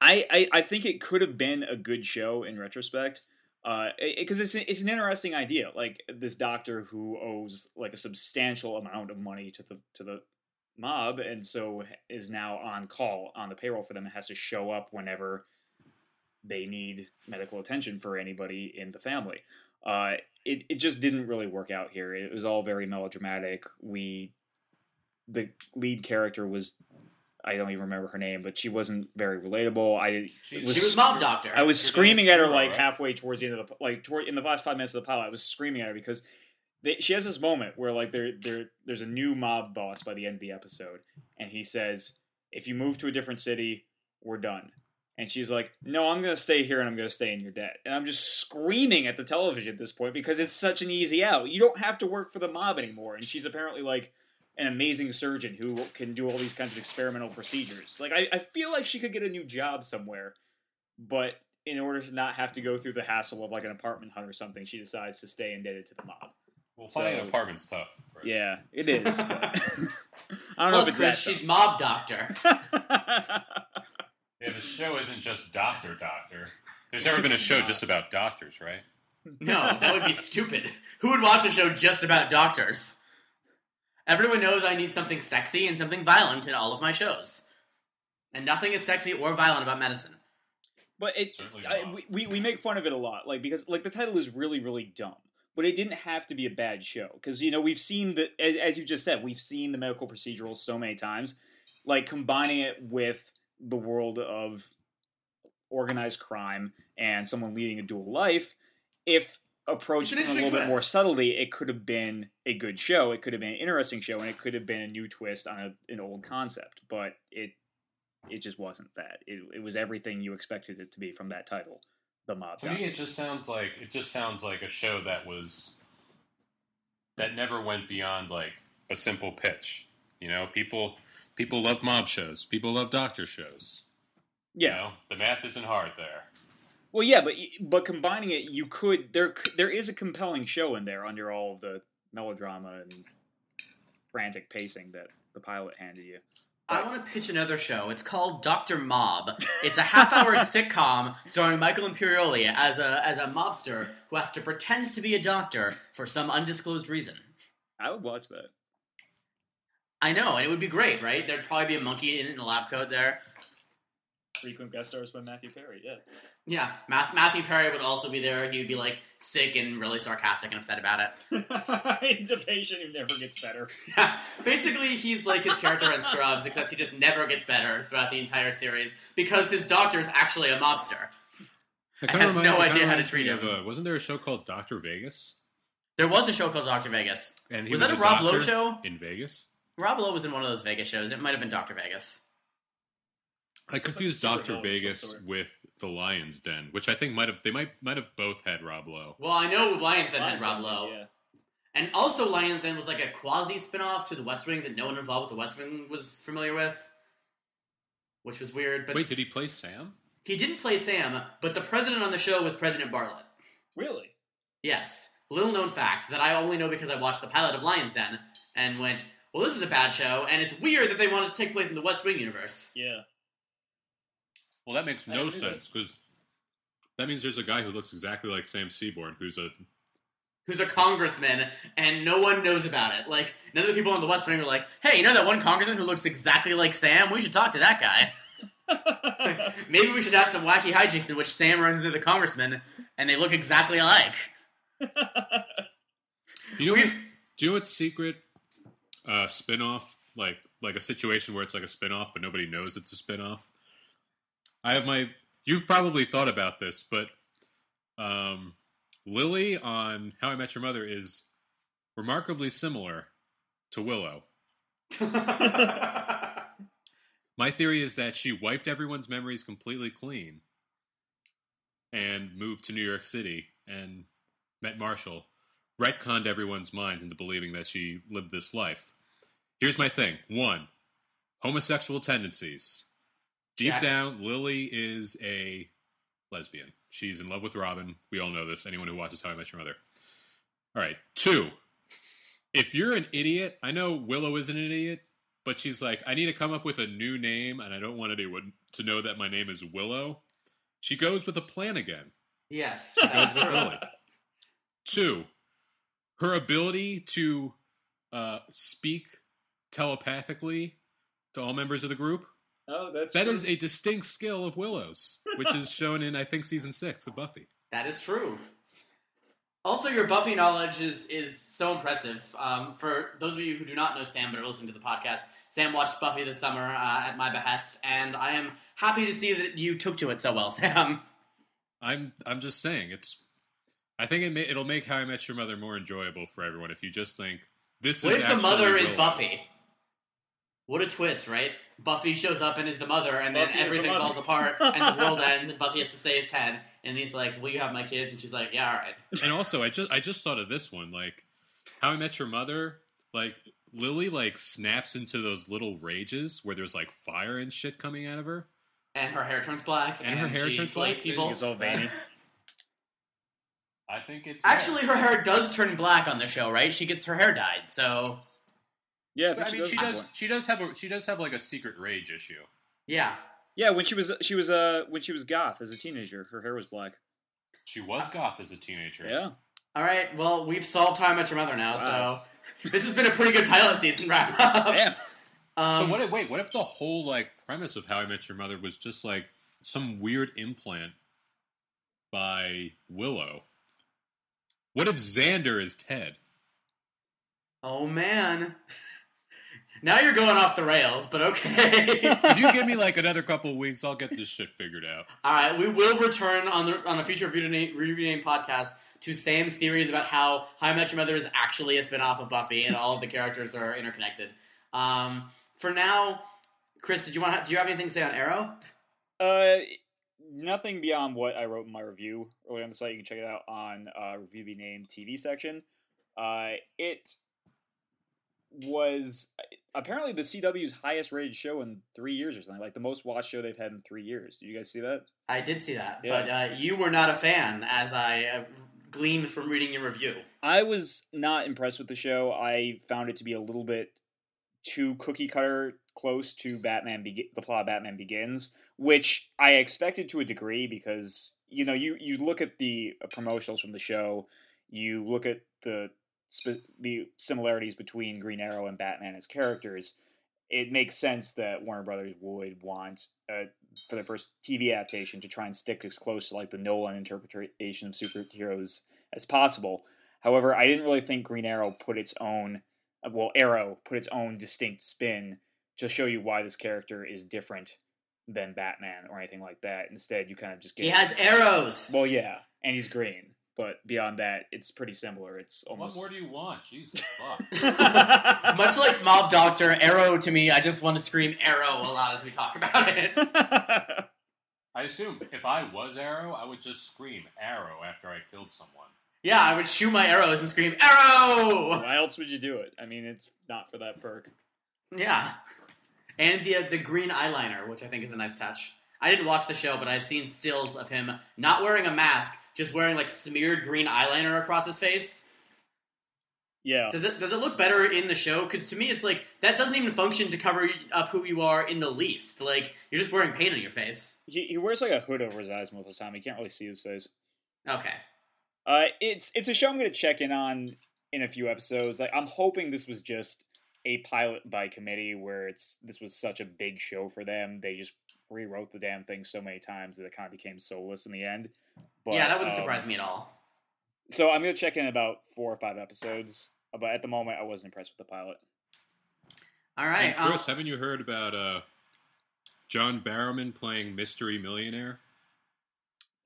I, I I think it could have been a good show in retrospect because uh, it, it's it's an interesting idea. Like this doctor who owes like a substantial amount of money to the to the mob, and so is now on call on the payroll for them and has to show up whenever they need medical attention for anybody in the family. Uh, it it just didn't really work out here. It was all very melodramatic. We the lead character was I don't even remember her name, but she wasn't very relatable. I she was, she was mob doctor. I was screaming at her like right? halfway towards the end of the like toward in the last five minutes of the pilot. I was screaming at her because they, she has this moment where like there there there's a new mob boss by the end of the episode, and he says, "If you move to a different city, we're done." And she's like, "No, I'm gonna stay here, and I'm gonna stay in your debt." And I'm just screaming at the television at this point because it's such an easy out. You don't have to work for the mob anymore. And she's apparently like an amazing surgeon who can do all these kinds of experimental procedures. Like I, I feel like she could get a new job somewhere, but in order to not have to go through the hassle of like an apartment hunt or something, she decides to stay indebted to the mob. Well, finding so, an apartment's tough. Chris. Yeah, it is. I don't Plus, know if it's Chris, she's mob doctor. yeah, the show isn't just Doctor Doctor. There's never been a show just about doctors, right? No, that would be stupid. Who would watch a show just about doctors? Everyone knows I need something sexy and something violent in all of my shows. And nothing is sexy or violent about medicine. But it, I, we, we make fun of it a lot, like because like the title is really really dumb. But it didn't have to be a bad show because you know we've seen the as, as you just said we've seen the medical procedural so many times, like combining it with the world of organized crime and someone leading a dual life. If approached a little twist. bit more subtlety, it could have been a good show. It could have been an interesting show, and it could have been a new twist on a, an old concept. But it it just wasn't that. It, it was everything you expected it to be from that title, the mob. To me, it just sounds like it just sounds like a show that was that never went beyond like a simple pitch. You know, people people love mob shows. People love doctor shows. Yeah, you know, the math isn't hard there. Well, yeah, but but combining it, you could there there is a compelling show in there under all of the melodrama and frantic pacing that the pilot handed you. I want to pitch another show. It's called Doctor Mob. It's a half-hour sitcom starring Michael Imperioli as a as a mobster who has to pretend to be a doctor for some undisclosed reason. I would watch that. I know, and it would be great, right? There'd probably be a monkey in a lab coat there. Frequent guest stars by Matthew Perry, yeah. Yeah, Matthew Perry would also be there. He would be like sick and really sarcastic and upset about it. he's a patient who never gets better. Yeah, basically, he's like his character in Scrubs, except he just never gets better throughout the entire series because his doctor is actually a mobster. I has no idea how to treat him. Of, uh, wasn't there a show called Doctor Vegas? There was a show called Doctor Vegas. And was, was that a, a Rob Lowe show in Vegas? Rob Lowe was in one of those Vegas shows. It might have been Doctor Vegas. I confused Doctor Vegas with the Lyon's Den, which I think might have they might might have both had Rob Lowe. Well, I know Lyon's Den Lions had Rob Lowe. Yeah. And also, Lyon's Den was like a quasi spinoff to the West Wing that no one involved with the West Wing was familiar with, which was weird. But wait, did he play Sam? He didn't play Sam, but the president on the show was President Bartlet. Really? Yes. Little known fact that I only know because I watched the pilot of Lyon's Den and went, "Well, this is a bad show," and it's weird that they wanted to take place in the West Wing universe. Yeah. Well, that makes no sense because that means there's a guy who looks exactly like Sam Seaborn, who's a who's a congressman, and no one knows about it. Like none of the people on the West Wing are like, "Hey, you know that one congressman who looks exactly like Sam? We should talk to that guy." Maybe we should have some wacky hijinks in which Sam runs into the congressman, and they look exactly alike. you know, what, do you know what secret uh, spinoff like like a situation where it's like a spinoff, but nobody knows it's a spinoff? I have my. You've probably thought about this, but um, Lily on How I Met Your Mother is remarkably similar to Willow. my theory is that she wiped everyone's memories completely clean and moved to New York City and met Marshall, retconned everyone's minds into believing that she lived this life. Here's my thing one, homosexual tendencies. Deep Jack. down, Lily is a lesbian. She's in love with Robin. We all know this. Anyone who watches How I Met Your Mother. All right. Two. If you're an idiot, I know Willow is an idiot, but she's like, I need to come up with a new name, and I don't want anyone to know that my name is Willow. She goes with a plan again. Yes. Goes with. Lily. Two, her ability to uh, speak telepathically to all members of the group. Oh, that's That is a distinct skill of Willow's, which is shown in I think season six of Buffy. That is true. Also, your Buffy knowledge is is so impressive. Um, for those of you who do not know Sam but are listening to the podcast, Sam watched Buffy this summer uh, at my behest, and I am happy to see that you took to it so well, Sam. I'm I'm just saying it's. I think it may, it'll make How I Met Your Mother more enjoyable for everyone if you just think this What is. if the actually mother is Willow. Buffy? What a twist, right? Buffy shows up and is the mother, and then Buffy is the everything mother. falls apart, and the world ends, and Buffy has to save Ted, and he's like, "Will you have my kids?" And she's like, "Yeah, all right." And also, I just I just thought of this one, like How I Met Your Mother. Like Lily, like snaps into those little rages where there's like fire and shit coming out of her. And her hair turns black, And her hair she turns black? people. She gets all veiny. I think it's Actually, her hair does turn black on the show, right? She gets her hair dyed, so Yeah, I, I, mean, she does. one point. She does have a. She does have like a secret rage issue. yeah. Yeah, when she was she was uh when she was goth as a teenager, her hair was black. She was goth as a teenager. Yeah. All right, well, we've solved How I Met Your Mother now, Wow. so this has been a pretty good pilot season wrap up. Damn. Um, so what? If, wait, what if the whole like premise of How I Met Your Mother was just like some weird implant by Willow? What if Xander is Ted? Oh man, now you're going off the rails, but okay. If you give me like another couple of weeks, I'll get this shit figured out. All right, we will return on the on a future Review Name, Review Name podcast to Sam's theories about how How I Met Your Mother is actually a spin-off of Buffy and all of the characters are interconnected. Um, for now, Chris, did you want? Do you have anything to say on Arrow? Uh, nothing beyond what I wrote in my review earlier on the site. You can check it out on uh, Review Be Named TV section. Uh, it was apparently the CW's highest rated show in three years or something, like the most watched show they've had in three years. Did you guys see that? I did see that, Yeah. but uh, you were not a fan, as I uh, gleaned from reading your review. I was not impressed with the show. I found it to be a little bit too cookie cutter close to Batman Begi- the plot of Batman Begins, which I expected to a degree because you know you you look at the promotionals from the show, you look at the sp- the similarities between Green Arrow and Batman as characters. It makes sense that Warner Brothers would want uh, for the first TV adaptation to try and stick as close to like the Nolan interpretation of superheroes as possible. However, I didn't really think Green Arrow put its own, uh, well, Arrow put its own distinct spin to show you why this character is different than Batman or anything like that. Instead, you kind of just get. He has arrows. Well, yeah, and he's green, but beyond that, it's pretty similar. It's almost. What almost. more do you want? Jesus fuck. Much like Mob Doctor, Arrow to me, I just want to scream Arrow a lot as we talk about it. I assume if I was Arrow, I would just scream Arrow after I killed someone. Yeah, I would shoot my arrows and scream Arrow. Why else would you do it? I mean, it's not for that perk. Yeah, and the uh, the green eyeliner, which I think is a nice touch. I didn't watch the show, but I've seen stills of him not wearing a mask, just wearing like smeared green eyeliner across his face. Yeah. Does it does it look better in the show? Because to me, it's like that doesn't even function to cover up who you are in the least. Like you're just wearing paint on your face. He, he wears like a hood over his eyes most of the time. He can't really see his face. Okay. Uh, it's it's a show I'm going to check in on in a few episodes. Like I'm hoping this was just a pilot by committee where it's this was such a big show for them. They just rewrote the damn thing so many times that it kind of became soulless in the end. But, yeah, that wouldn't um, surprise me at all. So I'm going to check in about four or five episodes. uh, But at the moment, I wasn't impressed with the pilot. All right. And um, Chris, haven't you heard about uh, John Barrowman playing Mystery Millionaire?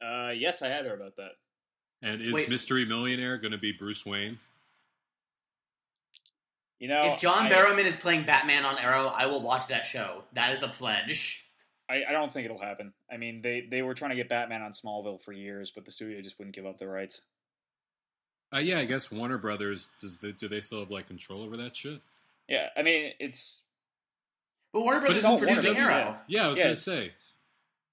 Uh, yes, I had heard about that. And is Wait. Mystery Millionaire going to be Bruce Wayne? You know, if John I, Barrowman is playing Batman on Arrow, I will watch that show. That is a pledge. I, I don't think it'll happen. I mean, they they were trying to get Batman on Smallville for years, but the studio just wouldn't give up the rights. Uh, yeah, I guess Warner Brothers does. They, do they still have like control over that shit? Yeah, I mean, it's But Warner But Brothers isn't is producing Warner- Arrow. Yeah, I was Yeah, gonna say.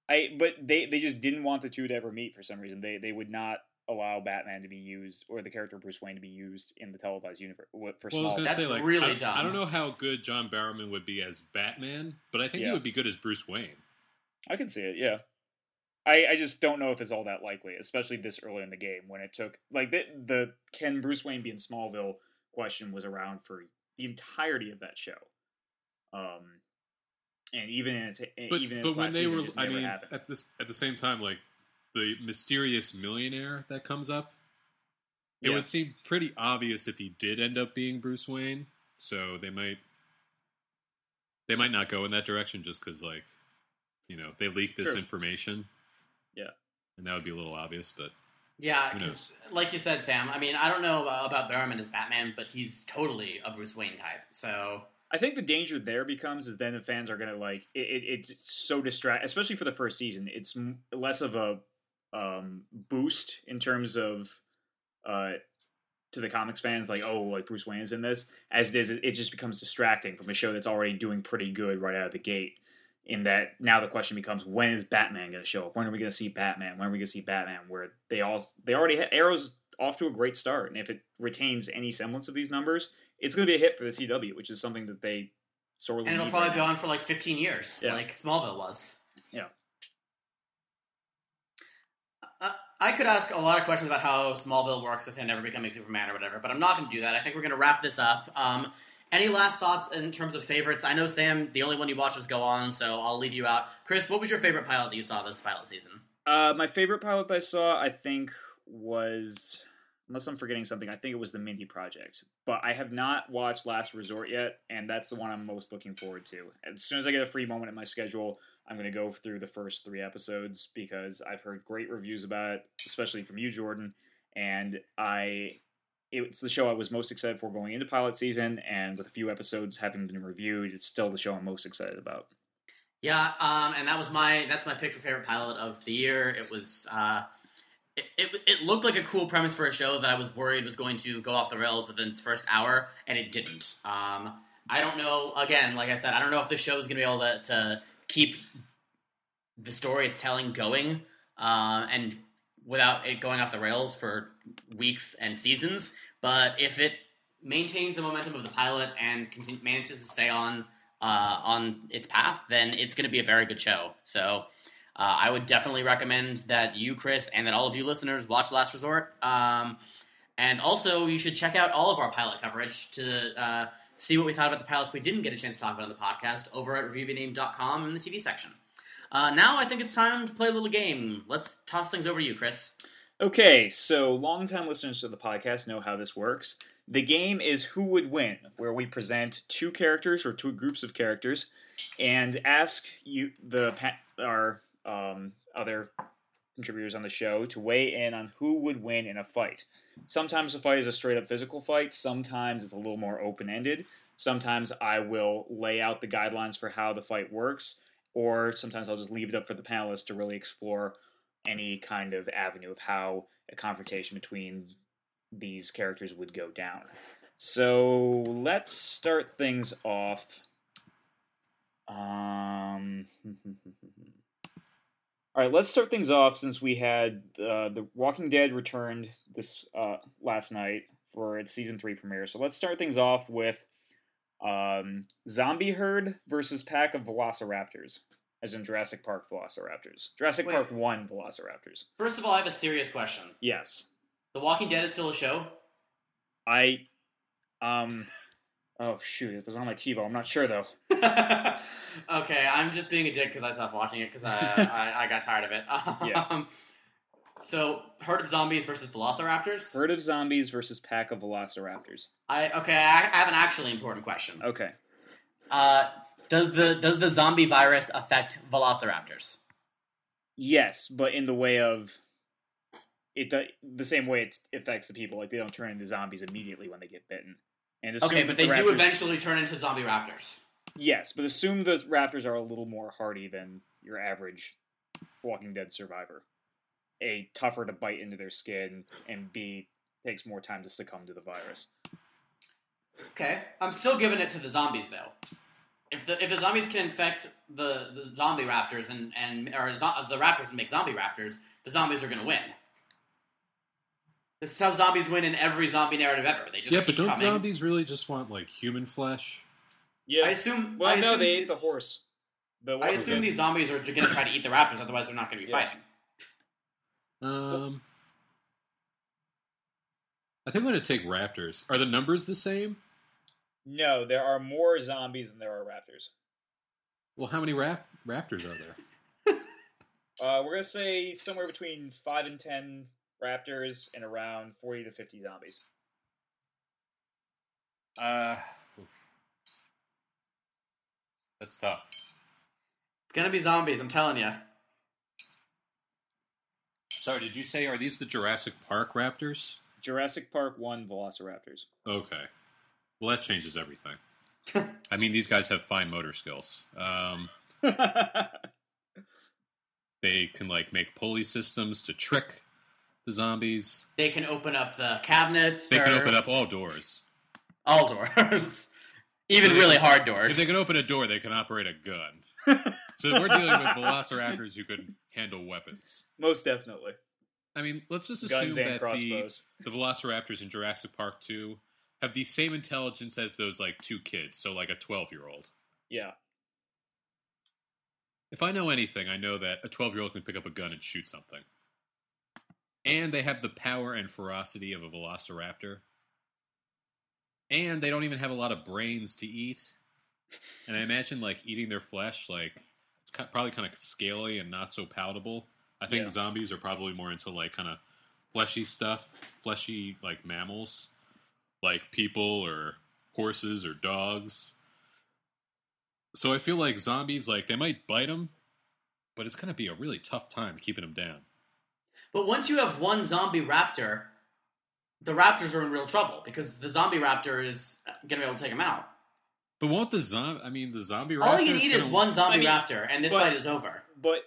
I but they they just didn't want the two to ever meet for some reason. They they would not allow Batman to be used or the character Bruce Wayne to be used in the televised universe for Well, I was small. going to That's say, like, really I, dumb. I don't know how good John Barrowman would be as Batman, but I think he would be good as Bruce Wayne. I can see it, yeah. I, I just don't know if it's all that likely, especially this early in the game when it took like the the can Bruce Wayne be in Smallville question was around for the entirety of that show. Um, and even in its But even in but its when last they season, were, it I never mean, happened. at this at the same time, like the mysterious millionaire that comes up, it Yeah. would seem pretty obvious if he did end up being Bruce Wayne. So they might they might not go in that direction just because, like, you know, they leak this Sure. information. Yeah. and that would be a little obvious, but Yeah, because like you said, Sam. I mean, I don't know about, about Barrowman as Batman, but he's totally a Bruce Wayne type. So I think the danger there becomes is then the fans are gonna like it. it it's so distract, especially for the first season. It's m- less of a um, boost in terms of uh, to the comics fans, like oh, like Bruce Wayne is in this, as it is. It just becomes distracting from a show that's already doing pretty good right out of the gate. In that now the question becomes when is Batman going to show up? When are we going to see Batman? When are we going to see Batman? Where they all they already had Arrow's off to a great start, and if it retains any semblance of these numbers, it's going to be a hit for the CW, which is something that they sorely and it'll need probably right be now. on for like 15 years, Yeah. like Smallville was. Yeah. Uh, I could ask a lot of questions about how Smallville works with him never becoming Superman or whatever, but I'm not going to do that. I think we're going to wrap this up. Um, any last thoughts in terms of favorites? I know Sam, the only one you watched was Go On, so I'll leave you out. Chris, what was your favorite pilot that you saw this pilot season? Uh, my favorite pilot I saw, I think, was unless I'm forgetting something, I think it was the Mindy Project. But I have not watched Last Resort yet, and that's the one I'm most looking forward to. As soon as I get a free moment in my schedule, I'm going to go through the first three episodes because I've heard great reviews about it, especially from you, Jordan. And I, it's the show I was most excited for going into pilot season, and with a few episodes having been reviewed, it's still the show I'm most excited about. Yeah, um, and that was my that's my pick for favorite pilot of the year. It was uh, it, it looked like a cool premise for a show that I was worried was going to go off the rails within its first hour, and it didn't. Um, I don't know. Again, like I said, I don't know if the show is going to be able to, to keep the story it's telling going, uh, and without it going off the rails for weeks and seasons. But if it maintains the momentum of the pilot and continue, manages to stay on uh, on its path, then it's going to be a very good show. So uh, I would definitely recommend that you, Chris, and that all of you listeners watch Last Resort. Um, and also, you should check out all of our pilot coverage to uh, see what we thought about the pilots we didn't get a chance to talk about on the podcast over at reviewbename.com in the TV section. Uh, now I think it's time to play a little game. Let's toss things over to you, Chris. Okay, so longtime listeners to the podcast know how this works. The game is Who Would Win, where we present two characters or two groups of characters and ask you, the our um, other contributors on the show, to weigh in on who would win in a fight. Sometimes the fight is a straight up physical fight, sometimes it's a little more open ended. Sometimes I will lay out the guidelines for how the fight works, or sometimes I'll just leave it up for the panelists to really explore any kind of avenue of how a confrontation between these characters would go down. So let's start things off. Um, all right, let's start things off since we had uh, the Walking Dead returned this uh, last night for its season three premiere. So let's start things off with um, Zombie Herd versus Pack of Velociraptors, as in Jurassic Park Velociraptors. Jurassic Wait. Park One Velociraptors. First of all, I have a serious question. Yes, The Walking Dead is still a show? I um. Oh shoot! It was on my TiVo. I'm not sure though. okay, I'm just being a dick because I stopped watching it because I, I I got tired of it. Yeah. Um, so, herd of zombies versus velociraptors. Herd of zombies versus pack of velociraptors. I okay. I, I have an actually important question. Okay. Uh, does the does the zombie virus affect velociraptors? Yes, but in the way of it, the same way it affects the people. Like they don't turn into zombies immediately when they get bitten. And Okay, but the they do eventually turn into zombie raptors. Yes, but assume the raptors are a little more hardy than your average Walking Dead survivor. A tougher to bite into their skin, and B takes more time to succumb to the virus. Okay, I'm still giving it to the zombies though. If the if the zombies can infect the, the zombie raptors and and or zo- the raptors and make zombie raptors, the zombies are going to win. This is how zombies win in every zombie narrative ever. They just yeah, keep but don't coming. zombies really just want like human flesh? Yeah. I assume. well, I no, assume, they ate the horse. The I assume these zombies are going to try to eat the raptors, otherwise they're not going to be Yeah. fighting. Um, I think I'm going to take raptors. Are the numbers the same? No, there are more zombies than there are raptors. Well, how many rap- raptors are there? Uh, we're gonna say somewhere between five and ten raptors and around forty to fifty zombies. Uh, that's tough. It's going to be zombies. I'm telling you. Sorry, did you say are these the Jurassic Park raptors? Jurassic Park one Velociraptors. Okay. Well, that changes everything. I mean, these guys have fine motor skills. Um, they can like make pulley systems to trick the zombies. They can open up the cabinets. They can or open up all doors. all doors, even So they- really hard doors. If they can open a door, they can operate a gun. So we're dealing with velociraptors who can handle weapons. Most definitely, I mean, let's just assume guns and that the, crossbows. the velociraptors in Jurassic Park 2 have the same intelligence as those like two kids, so like a 12-year-old. Yeah, If I know anything, I know that a 12-year-old can pick up a gun and shoot something. And they have the power and ferocity of a velociraptor. And they don't even have a lot of brains to eat. And I imagine like eating their flesh like it's probably kind of scaly and not so palatable. I think Yeah. zombies are probably more into like kind of fleshy stuff, fleshy like mammals, like people or horses or dogs. So I feel like zombies like they might bite them, but it's going to be a really tough time keeping them down. But once you have one zombie raptor, the raptors are in real trouble because the zombie raptor is going to be able to take them out. But won't the zombie? I mean, the zombie. Raptor. All you raptor can eat is one zombie I mean, raptor, and this but- fight is over. but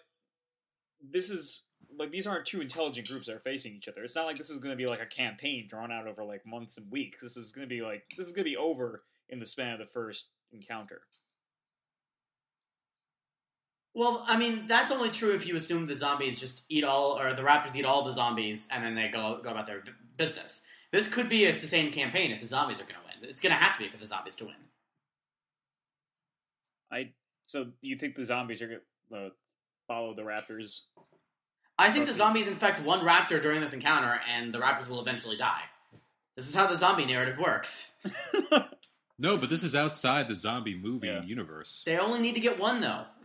this is like these aren't two intelligent groups that are facing each other. It's not like this is going to be like a campaign drawn out over like months and weeks. This is going to be like this is going to be over in the span of the first encounter. Well, I mean, that's only true if you assume the zombies just eat all, or the raptors eat all the zombies, and then they go go about their b- business. This could be a sustained campaign if the zombies are going to win. It's going to have to be for the zombies to win. I so you think the zombies are going to uh, follow the raptors? I think the zombies infect one raptor during this encounter, and the raptors will eventually die. This is how the zombie narrative works. No, but this is outside the zombie movie Yeah. universe. They only need to get one, though.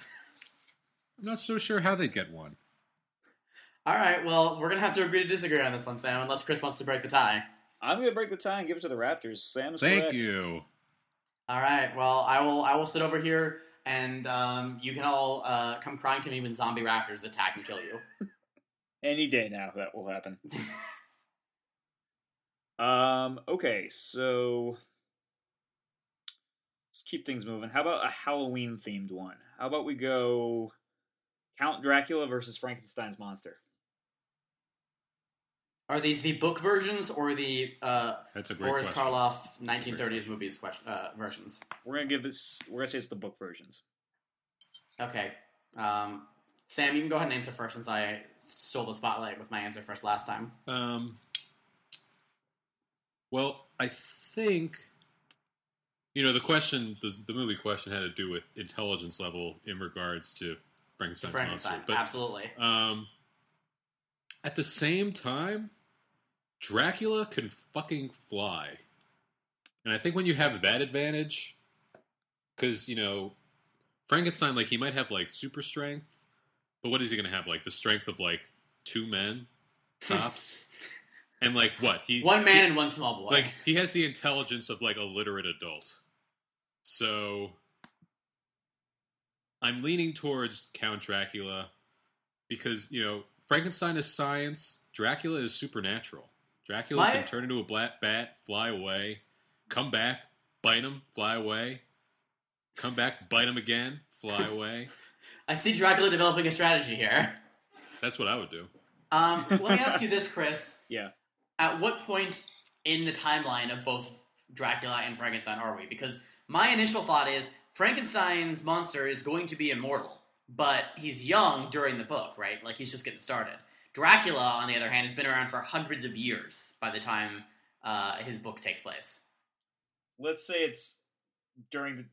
I'm not so sure how they'd get one. All right, well, we're going to have to agree to disagree on this one, Sam, unless Chris wants to break the tie. I'm going to break the tie and give it to the Raptors. Sam's Thank correct. you. All right, well, I will I will sit over here, and um, you can all uh, come crying to me when zombie raptors attack and kill you. Any day now that will happen. um. Okay, so let's keep things moving. How about a Halloween themed one? How about we go Count Dracula versus Frankenstein's monster? Are these the book versions or the uh, That's a great Boris question. Karloff That's great 1930s movies question, uh, versions? We're gonna give this. We're gonna say it's the book versions. Okay. Um, Sam, you can go ahead and answer first since I stole the spotlight with my answer first last time. Um, well, I think you know the question. The, the movie question had to do with intelligence level in regards to To Frankenstein's Frankenstein, monster. But absolutely. um, at the same time, Dracula can fucking fly, and I think when you have that advantage, because you know Frankenstein, like he might have like super strength, but what is he going to have? Like the strength of like two men tops, and like what he's One man and one small boy. like he has the intelligence of like a literate adult. So I'm leaning towards Count Dracula because you know Frankenstein is science, Dracula is supernatural. Dracula My- can turn into a black bat, fly away, come back, bite him, fly away, come back, bite him again, fly away. I see Dracula developing a strategy here. That's what I would do. Um, let me ask you this, Chris. Yeah. At what point in the timeline of both Dracula and Frankenstein are we? Because my initial thought is Frankenstein's monster is going to be immortal, but he's young during the book, right? Like he's just getting started. Dracula, on the other hand, has been around for hundreds of years by the time uh, his book takes place. Let's say it's during the.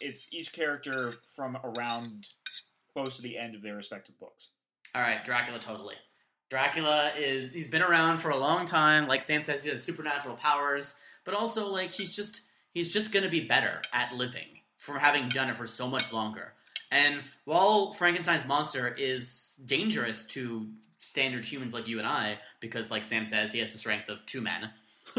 It's each character from around close to the end of their respective books. All right, Dracula, totally. Dracula is he's been around for a long time. Like Sam says, he has supernatural powers, but also like he's just he's just gonna be better at living from having done it for so much longer. And while Frankenstein's monster is dangerous to standard humans like you and I, because like Sam says, he has the strength of two men,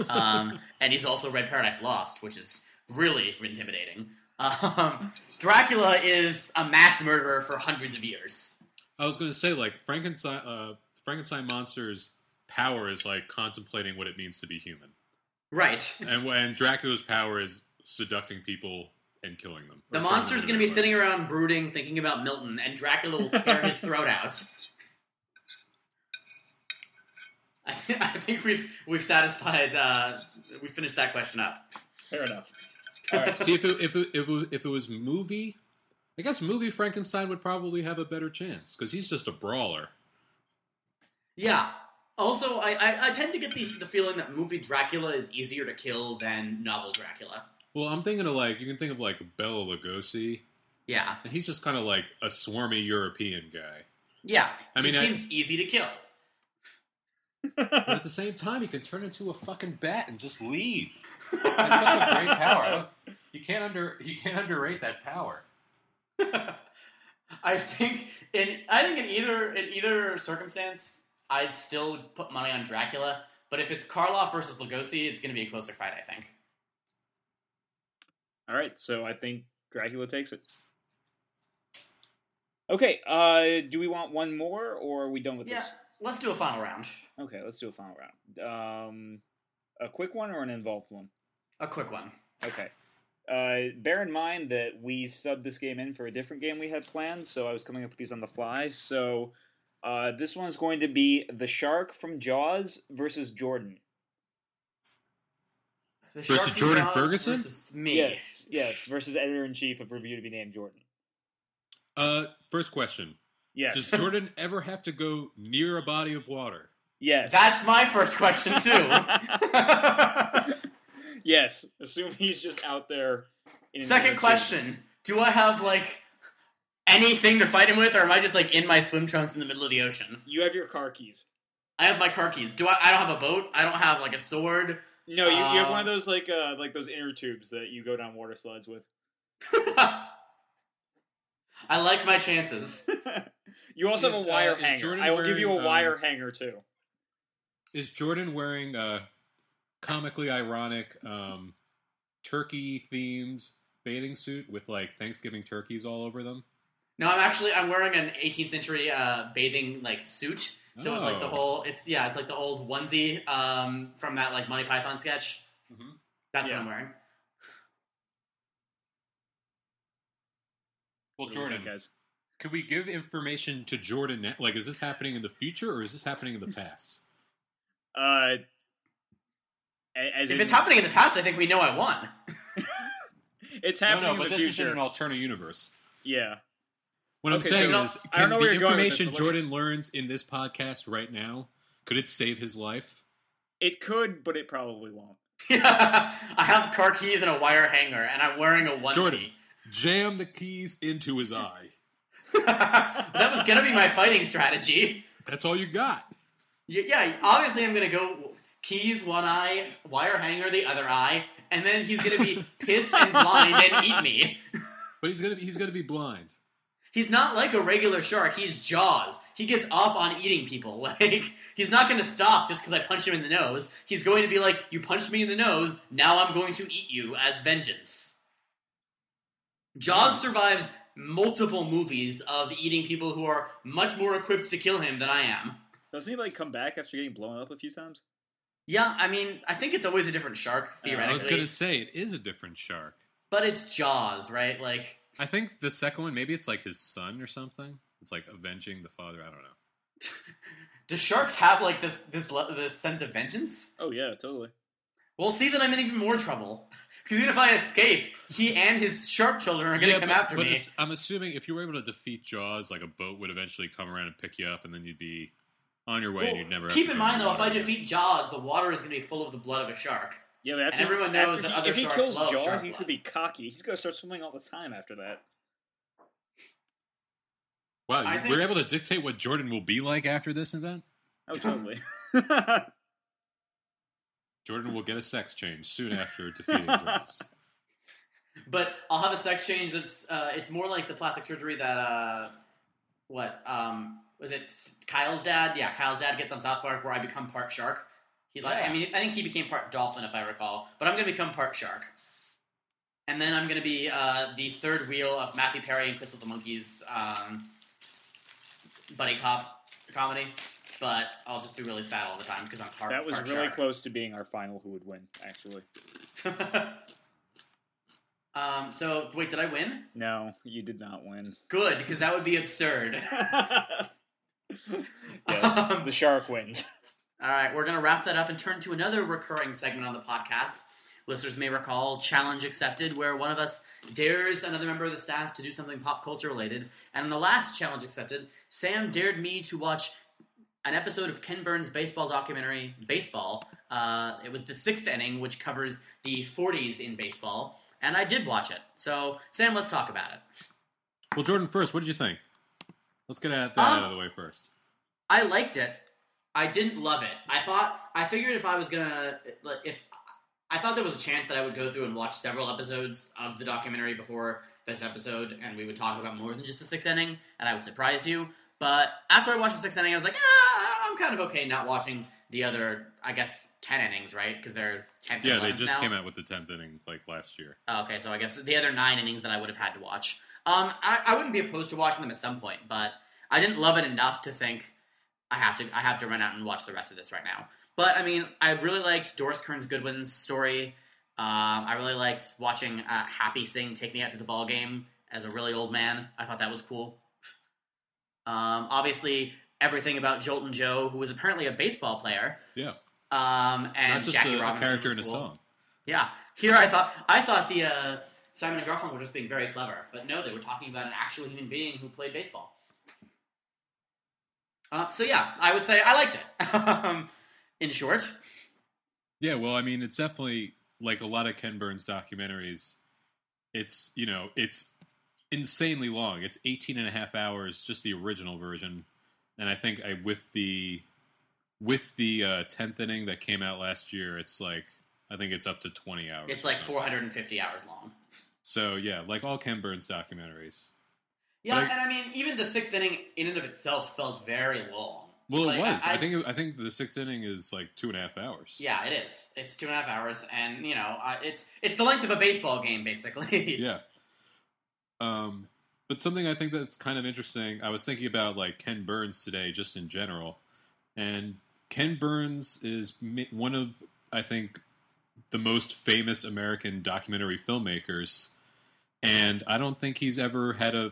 um, and he's also read Paradise Lost, which is really intimidating. Um, Dracula is a mass murderer for hundreds of years. I was going to say like Frankenstein. Uh, Frankenstein monster's power is like contemplating what it means to be human, Right. and when Dracula's power is seducting people and killing them. The Or monster's going to be them sitting around brooding, thinking about Milton, and Dracula will tear his throat out. I, th- I think we've we've satisfied. Uh, we finished that question up. Fair enough. All right. See if it, if it, if it, if it was movie, I guess movie Frankenstein would probably have a better chance because he's just a brawler. Yeah. Also, I, I, I tend to get the, the feeling that movie Dracula is easier to kill than novel Dracula. Well, I'm thinking of like you can think of like Bela Lugosi, Yeah. and he's just kind of like a swarmy European guy. Yeah. I mean, he I- seems easy to kill. But at the same time, he can turn into a fucking bat and just leave. That's such a great power. You can't under you can't underrate that power. I think in I think in either in either circumstance, I'd still put money on Dracula. But if it's Karloff versus Lugosi, it's going to be a closer fight. I think. All right, so I think Dracula takes it. Okay, uh, do we want one more, or are we done with Yeah. this? Let's do a final round. Okay, let's do a final round. Um, a quick one or an involved one? A quick one. Okay. Uh, bear in mind that we subbed this game in for a different game we had planned, so I was coming up with these on the fly. So uh, this one's going to be the shark from Jaws versus Jordan. The Versus Shark Jordan Jaws Ferguson? Versus me. Yes, yes, versus editor in chief of Review to be named Jordan. Uh, first question: Yes, Does Jordan ever have to go near a body of water? yes. That's my first question too. yes. Assume he's just out there. In Second question: Do I have like anything to fight him with, or am I just like in my swim trunks in the middle of the ocean? You have your car keys. I have my car keys. Do I? I don't have a boat. I don't have like a sword. No, you, you have Uh, one of those like uh like those inner tubes that you go down water slides with. I like my chances. you also Is, have a wire uh, hanger. Jordan I will give you a wearing, um, wire hanger too. Is Jordan wearing a comically ironic um, turkey themed bathing suit with like Thanksgiving turkeys all over them? No, I'm actually I'm wearing an 18th century uh, bathing like suit. So it's like the Oh. whole it's yeah it's like the old onesie um, from that like Monty Python sketch. Mhm. That's Yeah. what I'm wearing. Well, What do you think, Jordan, guys. could we give information to Jordan? Now? Like, is this happening in the future or is this happening in the past? Uh, as If in- it's happening in the past, I think we know I won. it's happening no, in but the this is future. in an alternate universe. yeah. What I'm Okay, saying so- is, I don't can know the where you're going this, information Jordan learns in this podcast right now could it save his life? It could, but it probably won't. I have car keys and a wire hanger, and I'm wearing a onesie. Jordan. Jam the keys into his eye. that was gonna be my fighting strategy. That's all you got. Y- Yeah, obviously I'm gonna go keys one eye, wire hanger the other eye, and then he's gonna be pissed and blind and eat me. But he's gonna be, he's gonna be blind. He's not like a regular shark. He's Jaws. He gets off on eating people. Like he's not going to stop just because I punch him in the nose. He's going to be like, "You punched me in the nose. Now I'm going to eat you as vengeance." Jaws survives multiple movies of eating people who are much more equipped to kill him than I am. Doesn't he like come back after getting blown up a few times? Yeah, I mean, I think it's always a different shark theoretically. I was gonna say it is a different shark. but it's Jaws, right? Like, I think the second one, maybe it's like his son or something. It's like avenging the father. I don't know. do sharks have like this this this sense of vengeance? Oh yeah, totally. Well, see that I'm in even more trouble. Because even if I escape, he and his shark children are going to come but, after but me. I'm assuming if you were able to defeat Jaws, like a boat would eventually come around and pick you up, and then you'd be on your way, Well, and you'd never. have keep to in mind though, if I defeat Jaws, the water is going to be full of the blood of a shark. Yeah, but after, And everyone knows after that he, other if he sharks kills love Jaws, shark he needs to be cocky. He's gonna start swimming all the time after that. wow, I think- we're able to dictate what Jordan will be like after this event. Oh, totally. Jordan will get a sex change soon after defeating Jaws. But I'll have a sex change that's uh, it's more like the plastic surgery that uh, what um, was it Kyle's dad? Yeah, Kyle's dad gets on South Park where I become part shark. He like I mean I think he became part dolphin if I recall, but I'm gonna become part shark. And then I'm gonna be uh, the third wheel of Matthew Perry and Crystal the Monkeys um, buddy cop comedy. But I'll just be really sad all the time because I'm part. that was part really shark. close to being our final who would win, actually. um, so wait, did I win? No, you did not win. Good, because that would be absurd. yes, Um, the shark wins. All right, we're going to wrap that up and turn to another recurring segment on the podcast. Listeners may recall Challenge Accepted, where one of us dares another member of the staff to do something pop culture related. And in the last Challenge Accepted, Sam dared me to watch an episode of Ken Burns' baseball documentary, Baseball. Uh, it was the sixth inning, which covers the 40s in baseball. And I did watch it. So, Sam, let's talk about it. Well, Jordan, first, what did you think? Let's get that Um, out of the way first. I liked it. I didn't love it. I thought I figured if I was gonna if I thought there was a chance that I would go through and watch several episodes of the documentary before this episode, and we would talk about more than just the sixth inning, and I would surprise you. But after I watched the sixth inning, I was like, ah, I'm kind of okay not watching the other, I guess, ten innings, right? Because they're tenth. Yeah, they just came out with the tenth inning like last year. Oh, okay, so I guess the other nine innings that I would have had to watch. Um, I, I wouldn't be opposed to watching them at some point, but I didn't love it enough to think I have to I have to run out and watch the rest of this right now. But I mean, I really liked Doris Kearns Goodwin's story. Um, I really liked watching uh, Happy sing take me out to the ball game as a really old man. I thought that was cool. Um, obviously, everything about Joltin' Joe, who was apparently a baseball player. Yeah. Um, and Jackie a, a Robinson character was in a song. Yeah, here I thought I thought the uh, Simon and Garfunkel were just being very clever, but no, they were talking about an actual human being who played baseball. Uh, so yeah, I would say I liked it. um, in short, Yeah, well, I mean, it's definitely like a lot of Ken Burns documentaries. It's, you know, it's insanely long. It's 18 and a half hours, just the original version. And I think I with the with the uh, 10th inning that came out last year, it's like I think it's up to 20 hours. it's like something. 450 hours long. So, yeah, like all Ken Burns documentaries. Yeah, and I mean, even the sixth inning in and of itself felt very long. Well, Like, it was. I, I- think it, I think the sixth inning is like two and a half hours. Yeah, it is. It's two and a half hours, and you know, uh, it's it's the length of a baseball game, basically. yeah. Um, but something I think that's kind of interesting. I was thinking about like Ken Burns today, just in general, and Ken Burns is one of I think the most famous American documentary filmmakers, and I don't think he's ever had a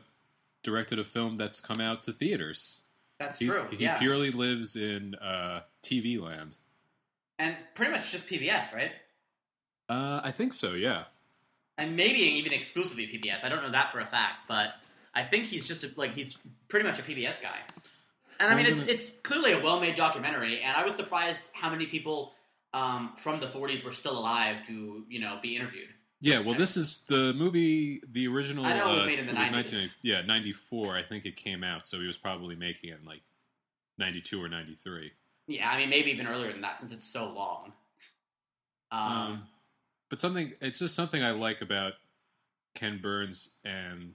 directed a film that's come out to theaters. That's He's- true. He yeah, purely lives in uh, TV land. and pretty much just PBS, right? Uh, I think so. Yeah. and maybe even exclusively PBS. I don't know that for a fact, but I think he's just a, like he's pretty much a PBS guy. And I mean, it's it's clearly a well-made documentary, and I was surprised how many people um, from the '40s were still alive to you know be interviewed. Yeah, well, this is the movie. The original. I know it was uh, made in the 90s. 19 yeah, ninety four. I think it came out, so he was probably making it in like ninety two or ninety three. Yeah, I mean maybe even earlier than that since it's so long. Um, Um, but something, it's just something I like about Ken Burns, and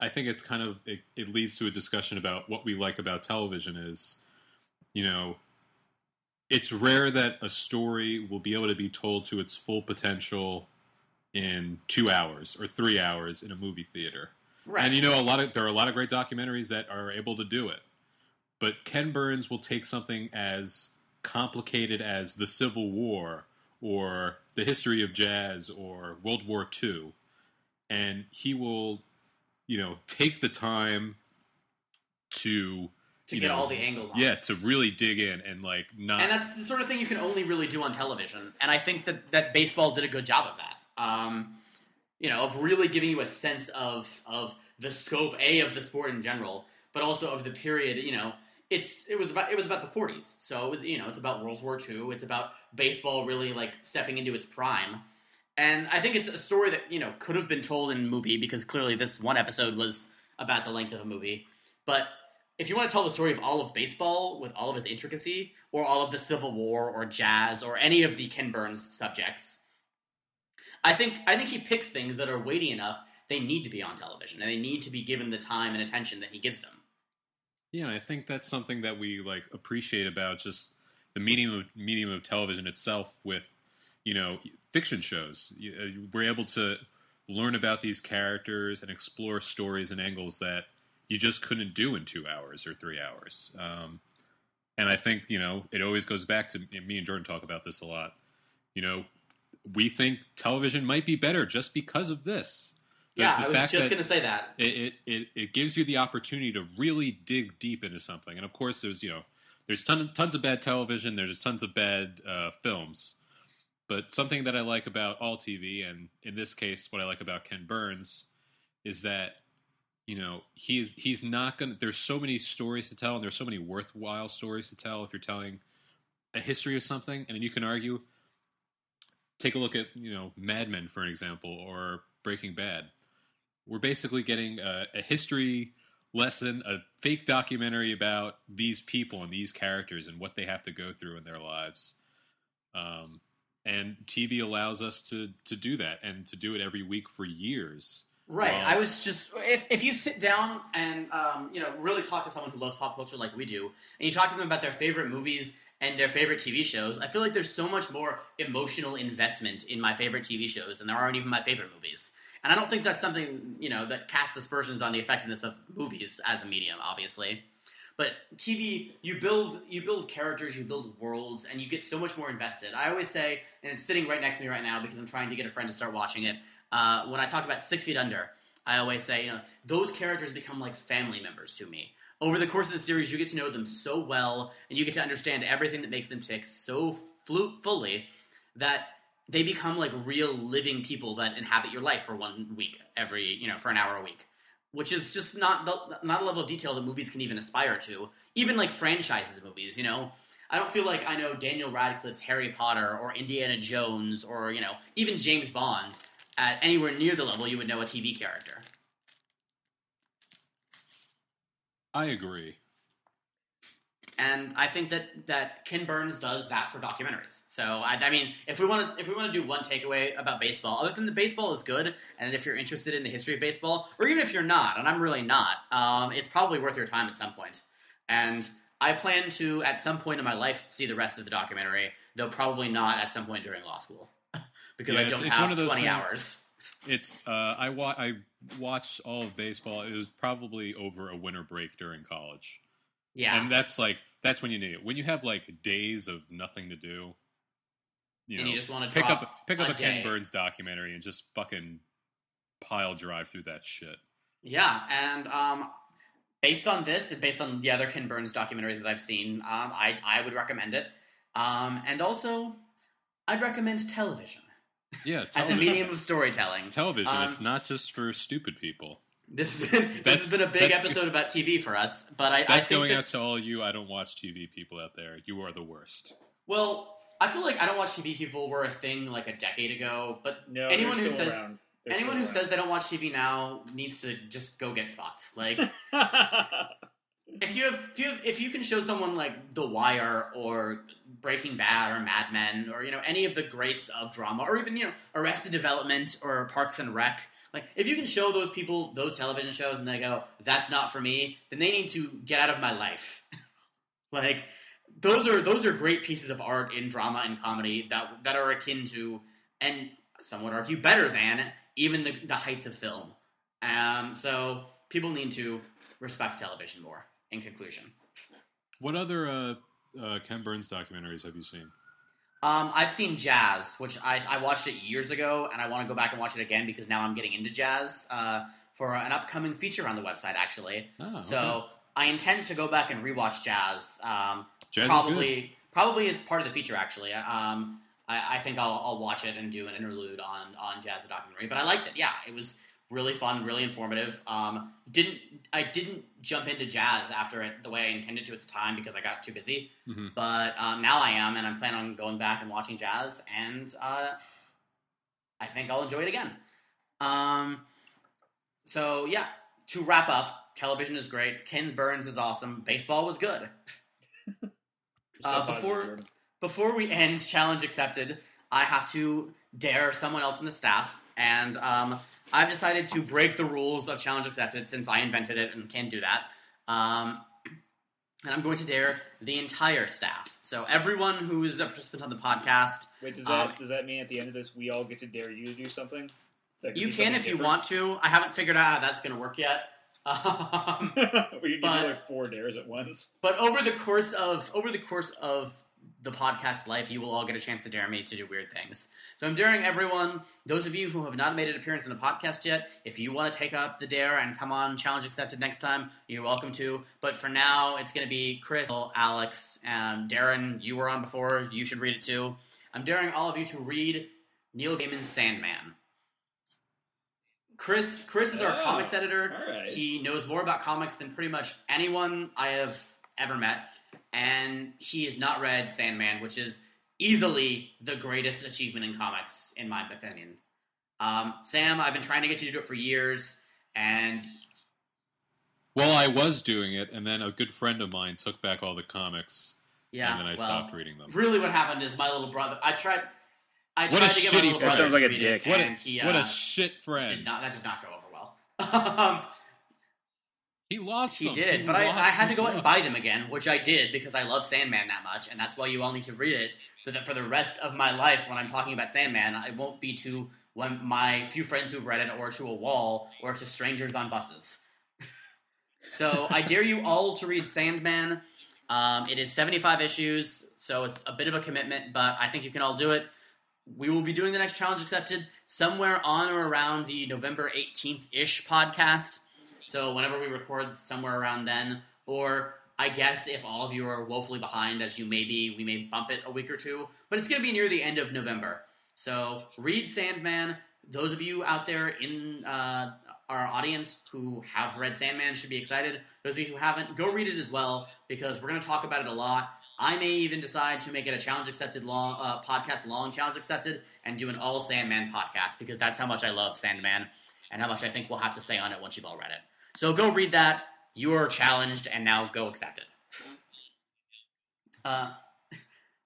I think it's kind of it, it leads to a discussion about what we like about television. Is you know, it's rare that a story will be able to be told to its full potential in two hours or three hours in a movie theater. right. And you know, a lot of there are a lot of great documentaries that are able to do it. But Ken Burns will take something as complicated as the Civil War or the history of jazz or World War II, and he will, you know, take the time to to get know, all the angles on. yeah to really dig in and like not and that's the sort of thing you can only really do on television. And I think that that baseball did a good job of that. Um, you know, of really giving you a sense of of the scope a of the sport in general, but also of the period. You know, it's it was about it was about the 40s. So it was you know it's about World War II. It's about baseball really like stepping into its prime. And I think it's a story that you know could have been told in a movie because clearly this one episode was about the length of a movie. But if you want to tell the story of all of baseball with all of its intricacy, or all of the Civil War, or jazz, or any of the Ken Burns subjects, I think I think he picks things that are weighty enough. They need to be on television, and they need to be given the time and attention that he gives them. Yeah, and I think that's something that we like appreciate about just the medium of medium of television itself. With you know fiction shows, uh, we're able to learn about these characters and explore stories and angles that you just couldn't do in two hours or three hours. Um, and I think you know it always goes back to me and Jordan talk about this a lot. You know, we think television might be better just because of this. The- yeah, the I was just going to say that. it, it, it, gives you the opportunity to really dig deep into something. And of course, there's you know there's ton, tons of bad television. There's tons of bad uh, films. But something that I like about all TV, and in this case, what I like about Ken Burns, is that you know he's he's not gonna. There's so many stories to tell, and there's so many worthwhile stories to tell if you're telling a history of something. And you can argue. Take a look at you know Mad Men for an example, or Breaking Bad we're basically getting a, a history lesson, a fake documentary about these people and these characters and what they have to go through in their lives. Um, and TV allows us to to do that and to do it every week for years. Right. Well- I was just if if you sit down and um, you know really talk to someone who loves pop culture like we do, and you talk to them about their favorite movies and their favorite TV shows, I feel like there's so much more emotional investment in my favorite TV shows than there aren't even my favorite movies. And I don't think that's something you know that casts aspersions on the effectiveness of movies as a medium, obviously. But TV, you build you build characters, you build worlds, and you get so much more invested. I always say, and it's sitting right next to me right now because I'm trying to get a friend to start watching it. Uh, when I talk about Six Feet Under, I always say, you know, those characters become like family members to me. Over the course of the series, you get to know them so well, and you get to understand everything that makes them tick so flu- fully that they become like real living people that inhabit your life for one week every, you know, for an hour a week which is just not the, not a level of detail that movies can even aspire to. Even like franchises of movies, you know. I don't feel like I know Daniel Radcliffe's Harry Potter or Indiana Jones or you know even James Bond at anywhere near the level you would know a TV character. I agree. And I think that that Ken Burns does that for documentaries. So I, I mean, if we want to if we want to do one takeaway about baseball, other than the baseball is good, and if you're interested in the history of baseball, or even if you're not, and I'm really not, um, it's probably worth your time at some point. And I plan to at some point in my life see the rest of the documentary, though probably not at some point during law school because Yeah, I don't it's have of those 20 things- hours. It's uh, I wa- I watched all of baseball. It was probably over a winter break during college. Yeah, And that's like that's when you need it. When you have like days of nothing to do, you and know, you just want to pick up pick up a a, Ken. Burns documentary and just fucking pile drive through that shit. Yeah, and um, based on this and based on the other Ken Burns documentaries that I've seen, um, I I would recommend it. Um, and also, I'd recommend television Yeah, as a medium of storytelling. television. Um, it's not just for stupid people. This has been this has been a big episode about TV for us, but I, I That's think going that, out to all you I don't watch TV people out there. You are the worst. well, I feel like I don't watch TV. People were a thing like a decade ago, but No, Anyone who says- around. They're anyone who still says they don't watch TV now needs to just go get fucked. Like. if you have if you have, if you can show someone like The Wire or Breaking Bad or Mad Men or you know any of the greats of drama or even you know Arrested Development or Parks and Rec, like if you can show those people those television shows and they go that's not for me, then they need to get out of my life. like those are those are great pieces of art in drama and comedy that that are akin to and some would argue better than even the, the heights of film. Um, so people need to respect television more. In conclusion, What other uh, uh, Ken Burns documentaries have you seen? um, I've seen Jazz, which I, I watched it years ago, and I want to go back and watch it again because now I'm getting into jazz uh, for an upcoming feature on the website. Actually, Oh, so okay. I intend to go back and rewatch Jazz. Um, Jazz is good. probably probably as part of the feature. Actually, um, I, I think I'll, I'll watch it and do an interlude on on Jazz the documentary. But I liked it. Yeah, it was really fun, really informative. Um, didn't I didn't jump into jazz after it the way I intended to at the time because I got too busy. Mhm. But um, now I am, and I'm planning on going back and watching jazz, and uh, I think I'll enjoy it again. Um, so yeah, to wrap up, television is great. Ken Burns is awesome. Baseball was good. Uh, before- Before we end challenge accepted, I have to dare someone else in the staff, and um, I've decided to break the rules of challenge accepted since I invented it and can do that. Um, and I'm going to dare the entire staff. So everyone who is a participant on the podcast, Wait, does that um, does that mean at the end of this we all get to dare you to do something? You can something if you want to. I haven't figured out how that's going to work yet. Um, we can give you like four dares at once. But over the course of over the course of the podcast life, you will all get a chance to dare me to do weird things. So I'm daring everyone. Those of you who have not made an appearance in the podcast yet, if you want to take up the dare and come on, challenge accepted next time, you're welcome to. But for now, it's going to be Chris, Alex, and Darren. You were on before. You should read it too. I'm daring all of you to read Neil Gaiman's Sandman. Chris, Chris is our Oh, comics editor. Right. He knows more about comics than pretty much anyone I have ever met, and he has not read Sandman, which is easily the greatest achievement in comics, in my opinion. Um, Sam, I've been trying to get you to do it for years, and Well, I was doing it, and then a good friend of mine took back all the comics, yeah, and then I well, stopped reading them. really, what happened is my little brother. I tried. I What tried a to get my shitty little friend. That sounds to like a read dick. It, What a, he, what uh, a shit did friend! not. That did not go over well. um, he lost. He them. did, but I, I had to go out and buy them again, which I did because I love Sandman that much, and that's why you all need to read it, so that for the rest of my life, when I'm talking about Sandman, I won't be to one my few friends who've read it, or to a wall, or to strangers on buses. so I dare you all to read Sandman. Um, it is 75 issues, so it's a bit of a commitment, but I think you can all do it. We will be doing the next challenge accepted somewhere on or around the November 18th ish podcast. So whenever we record somewhere around then, or I guess if all of you are woefully behind, as you may be, we may bump it a week or two. But it's going to be near the end of November. So read Sandman. Those of you out there in uh, our audience who have read Sandman should be excited. Those of you who haven't, go read it as well because we're going to talk about it a lot. I may even decide to make it a challenge accepted long uh, podcast, long challenge accepted, and do an all Sandman podcast because that's how much I love Sandman and how much I think we'll have to say on it once you've all read it. So go read that. You are challenged, and now go accept it. Uh,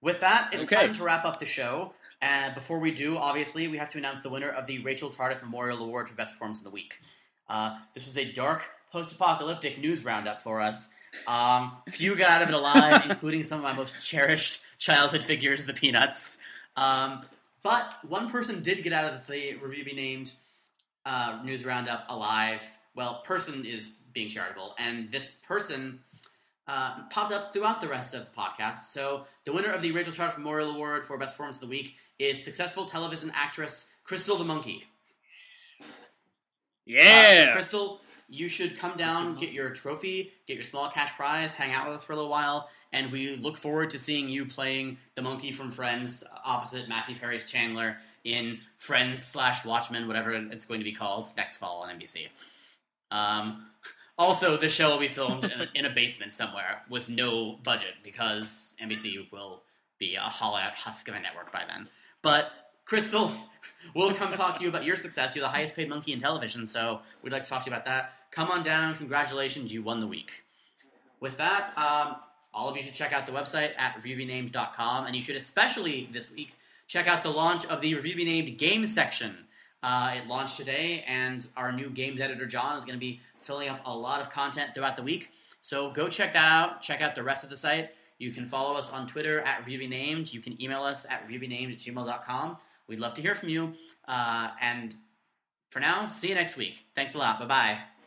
with that, it's Okay. time to wrap up the show. And before we do, obviously, we have to announce the winner of the Rachel Tardif Memorial Award for Best Performance of the Week. Uh, this was a dark, post-apocalyptic news roundup for us. Um, few got out of it alive, including some of my most cherished childhood figures, the Peanuts. Um, but one person did get out of the review be named uh, news roundup alive. Well, person is being charitable, and this person uh, popped up throughout the rest of the podcast. So the winner of the Rachel Tardif Memorial Award for Best Performance of the Week is successful television actress Crystal the Monkey. Uh, so Yeah. Crystal, you should come down, get your trophy, get your small cash prize, hang out with us for a little while, and we look forward to seeing you playing the monkey from Friends opposite Matthew Perry's Chandler in Friends slash Watchmen, whatever it's going to be called next fall on NBC. Um, also, the show will be filmed in, a- in a basement somewhere with no budget because NBC will be a hollow out husk of a network by then. But Crystal, we'll come talk to you about your success. You're the highest paid monkey in television, so we'd like to talk to you about that. Come on down. Congratulations, you won the week. With that, um, all of you should check out the website at reviewbenamed.com, and you should especially this week check out the launch of the Review Be Named game section. Uh, it launched today, and our new games editor John is going to be filling up a lot of content throughout the week. So go check that out. Check out the rest of the site. You can follow us on Twitter at Review Be Named. You can email us at reviewbenamed at gmail.com. We'd love to hear from you. Uh, and for now, see you next week. Thanks a lot. Bye bye.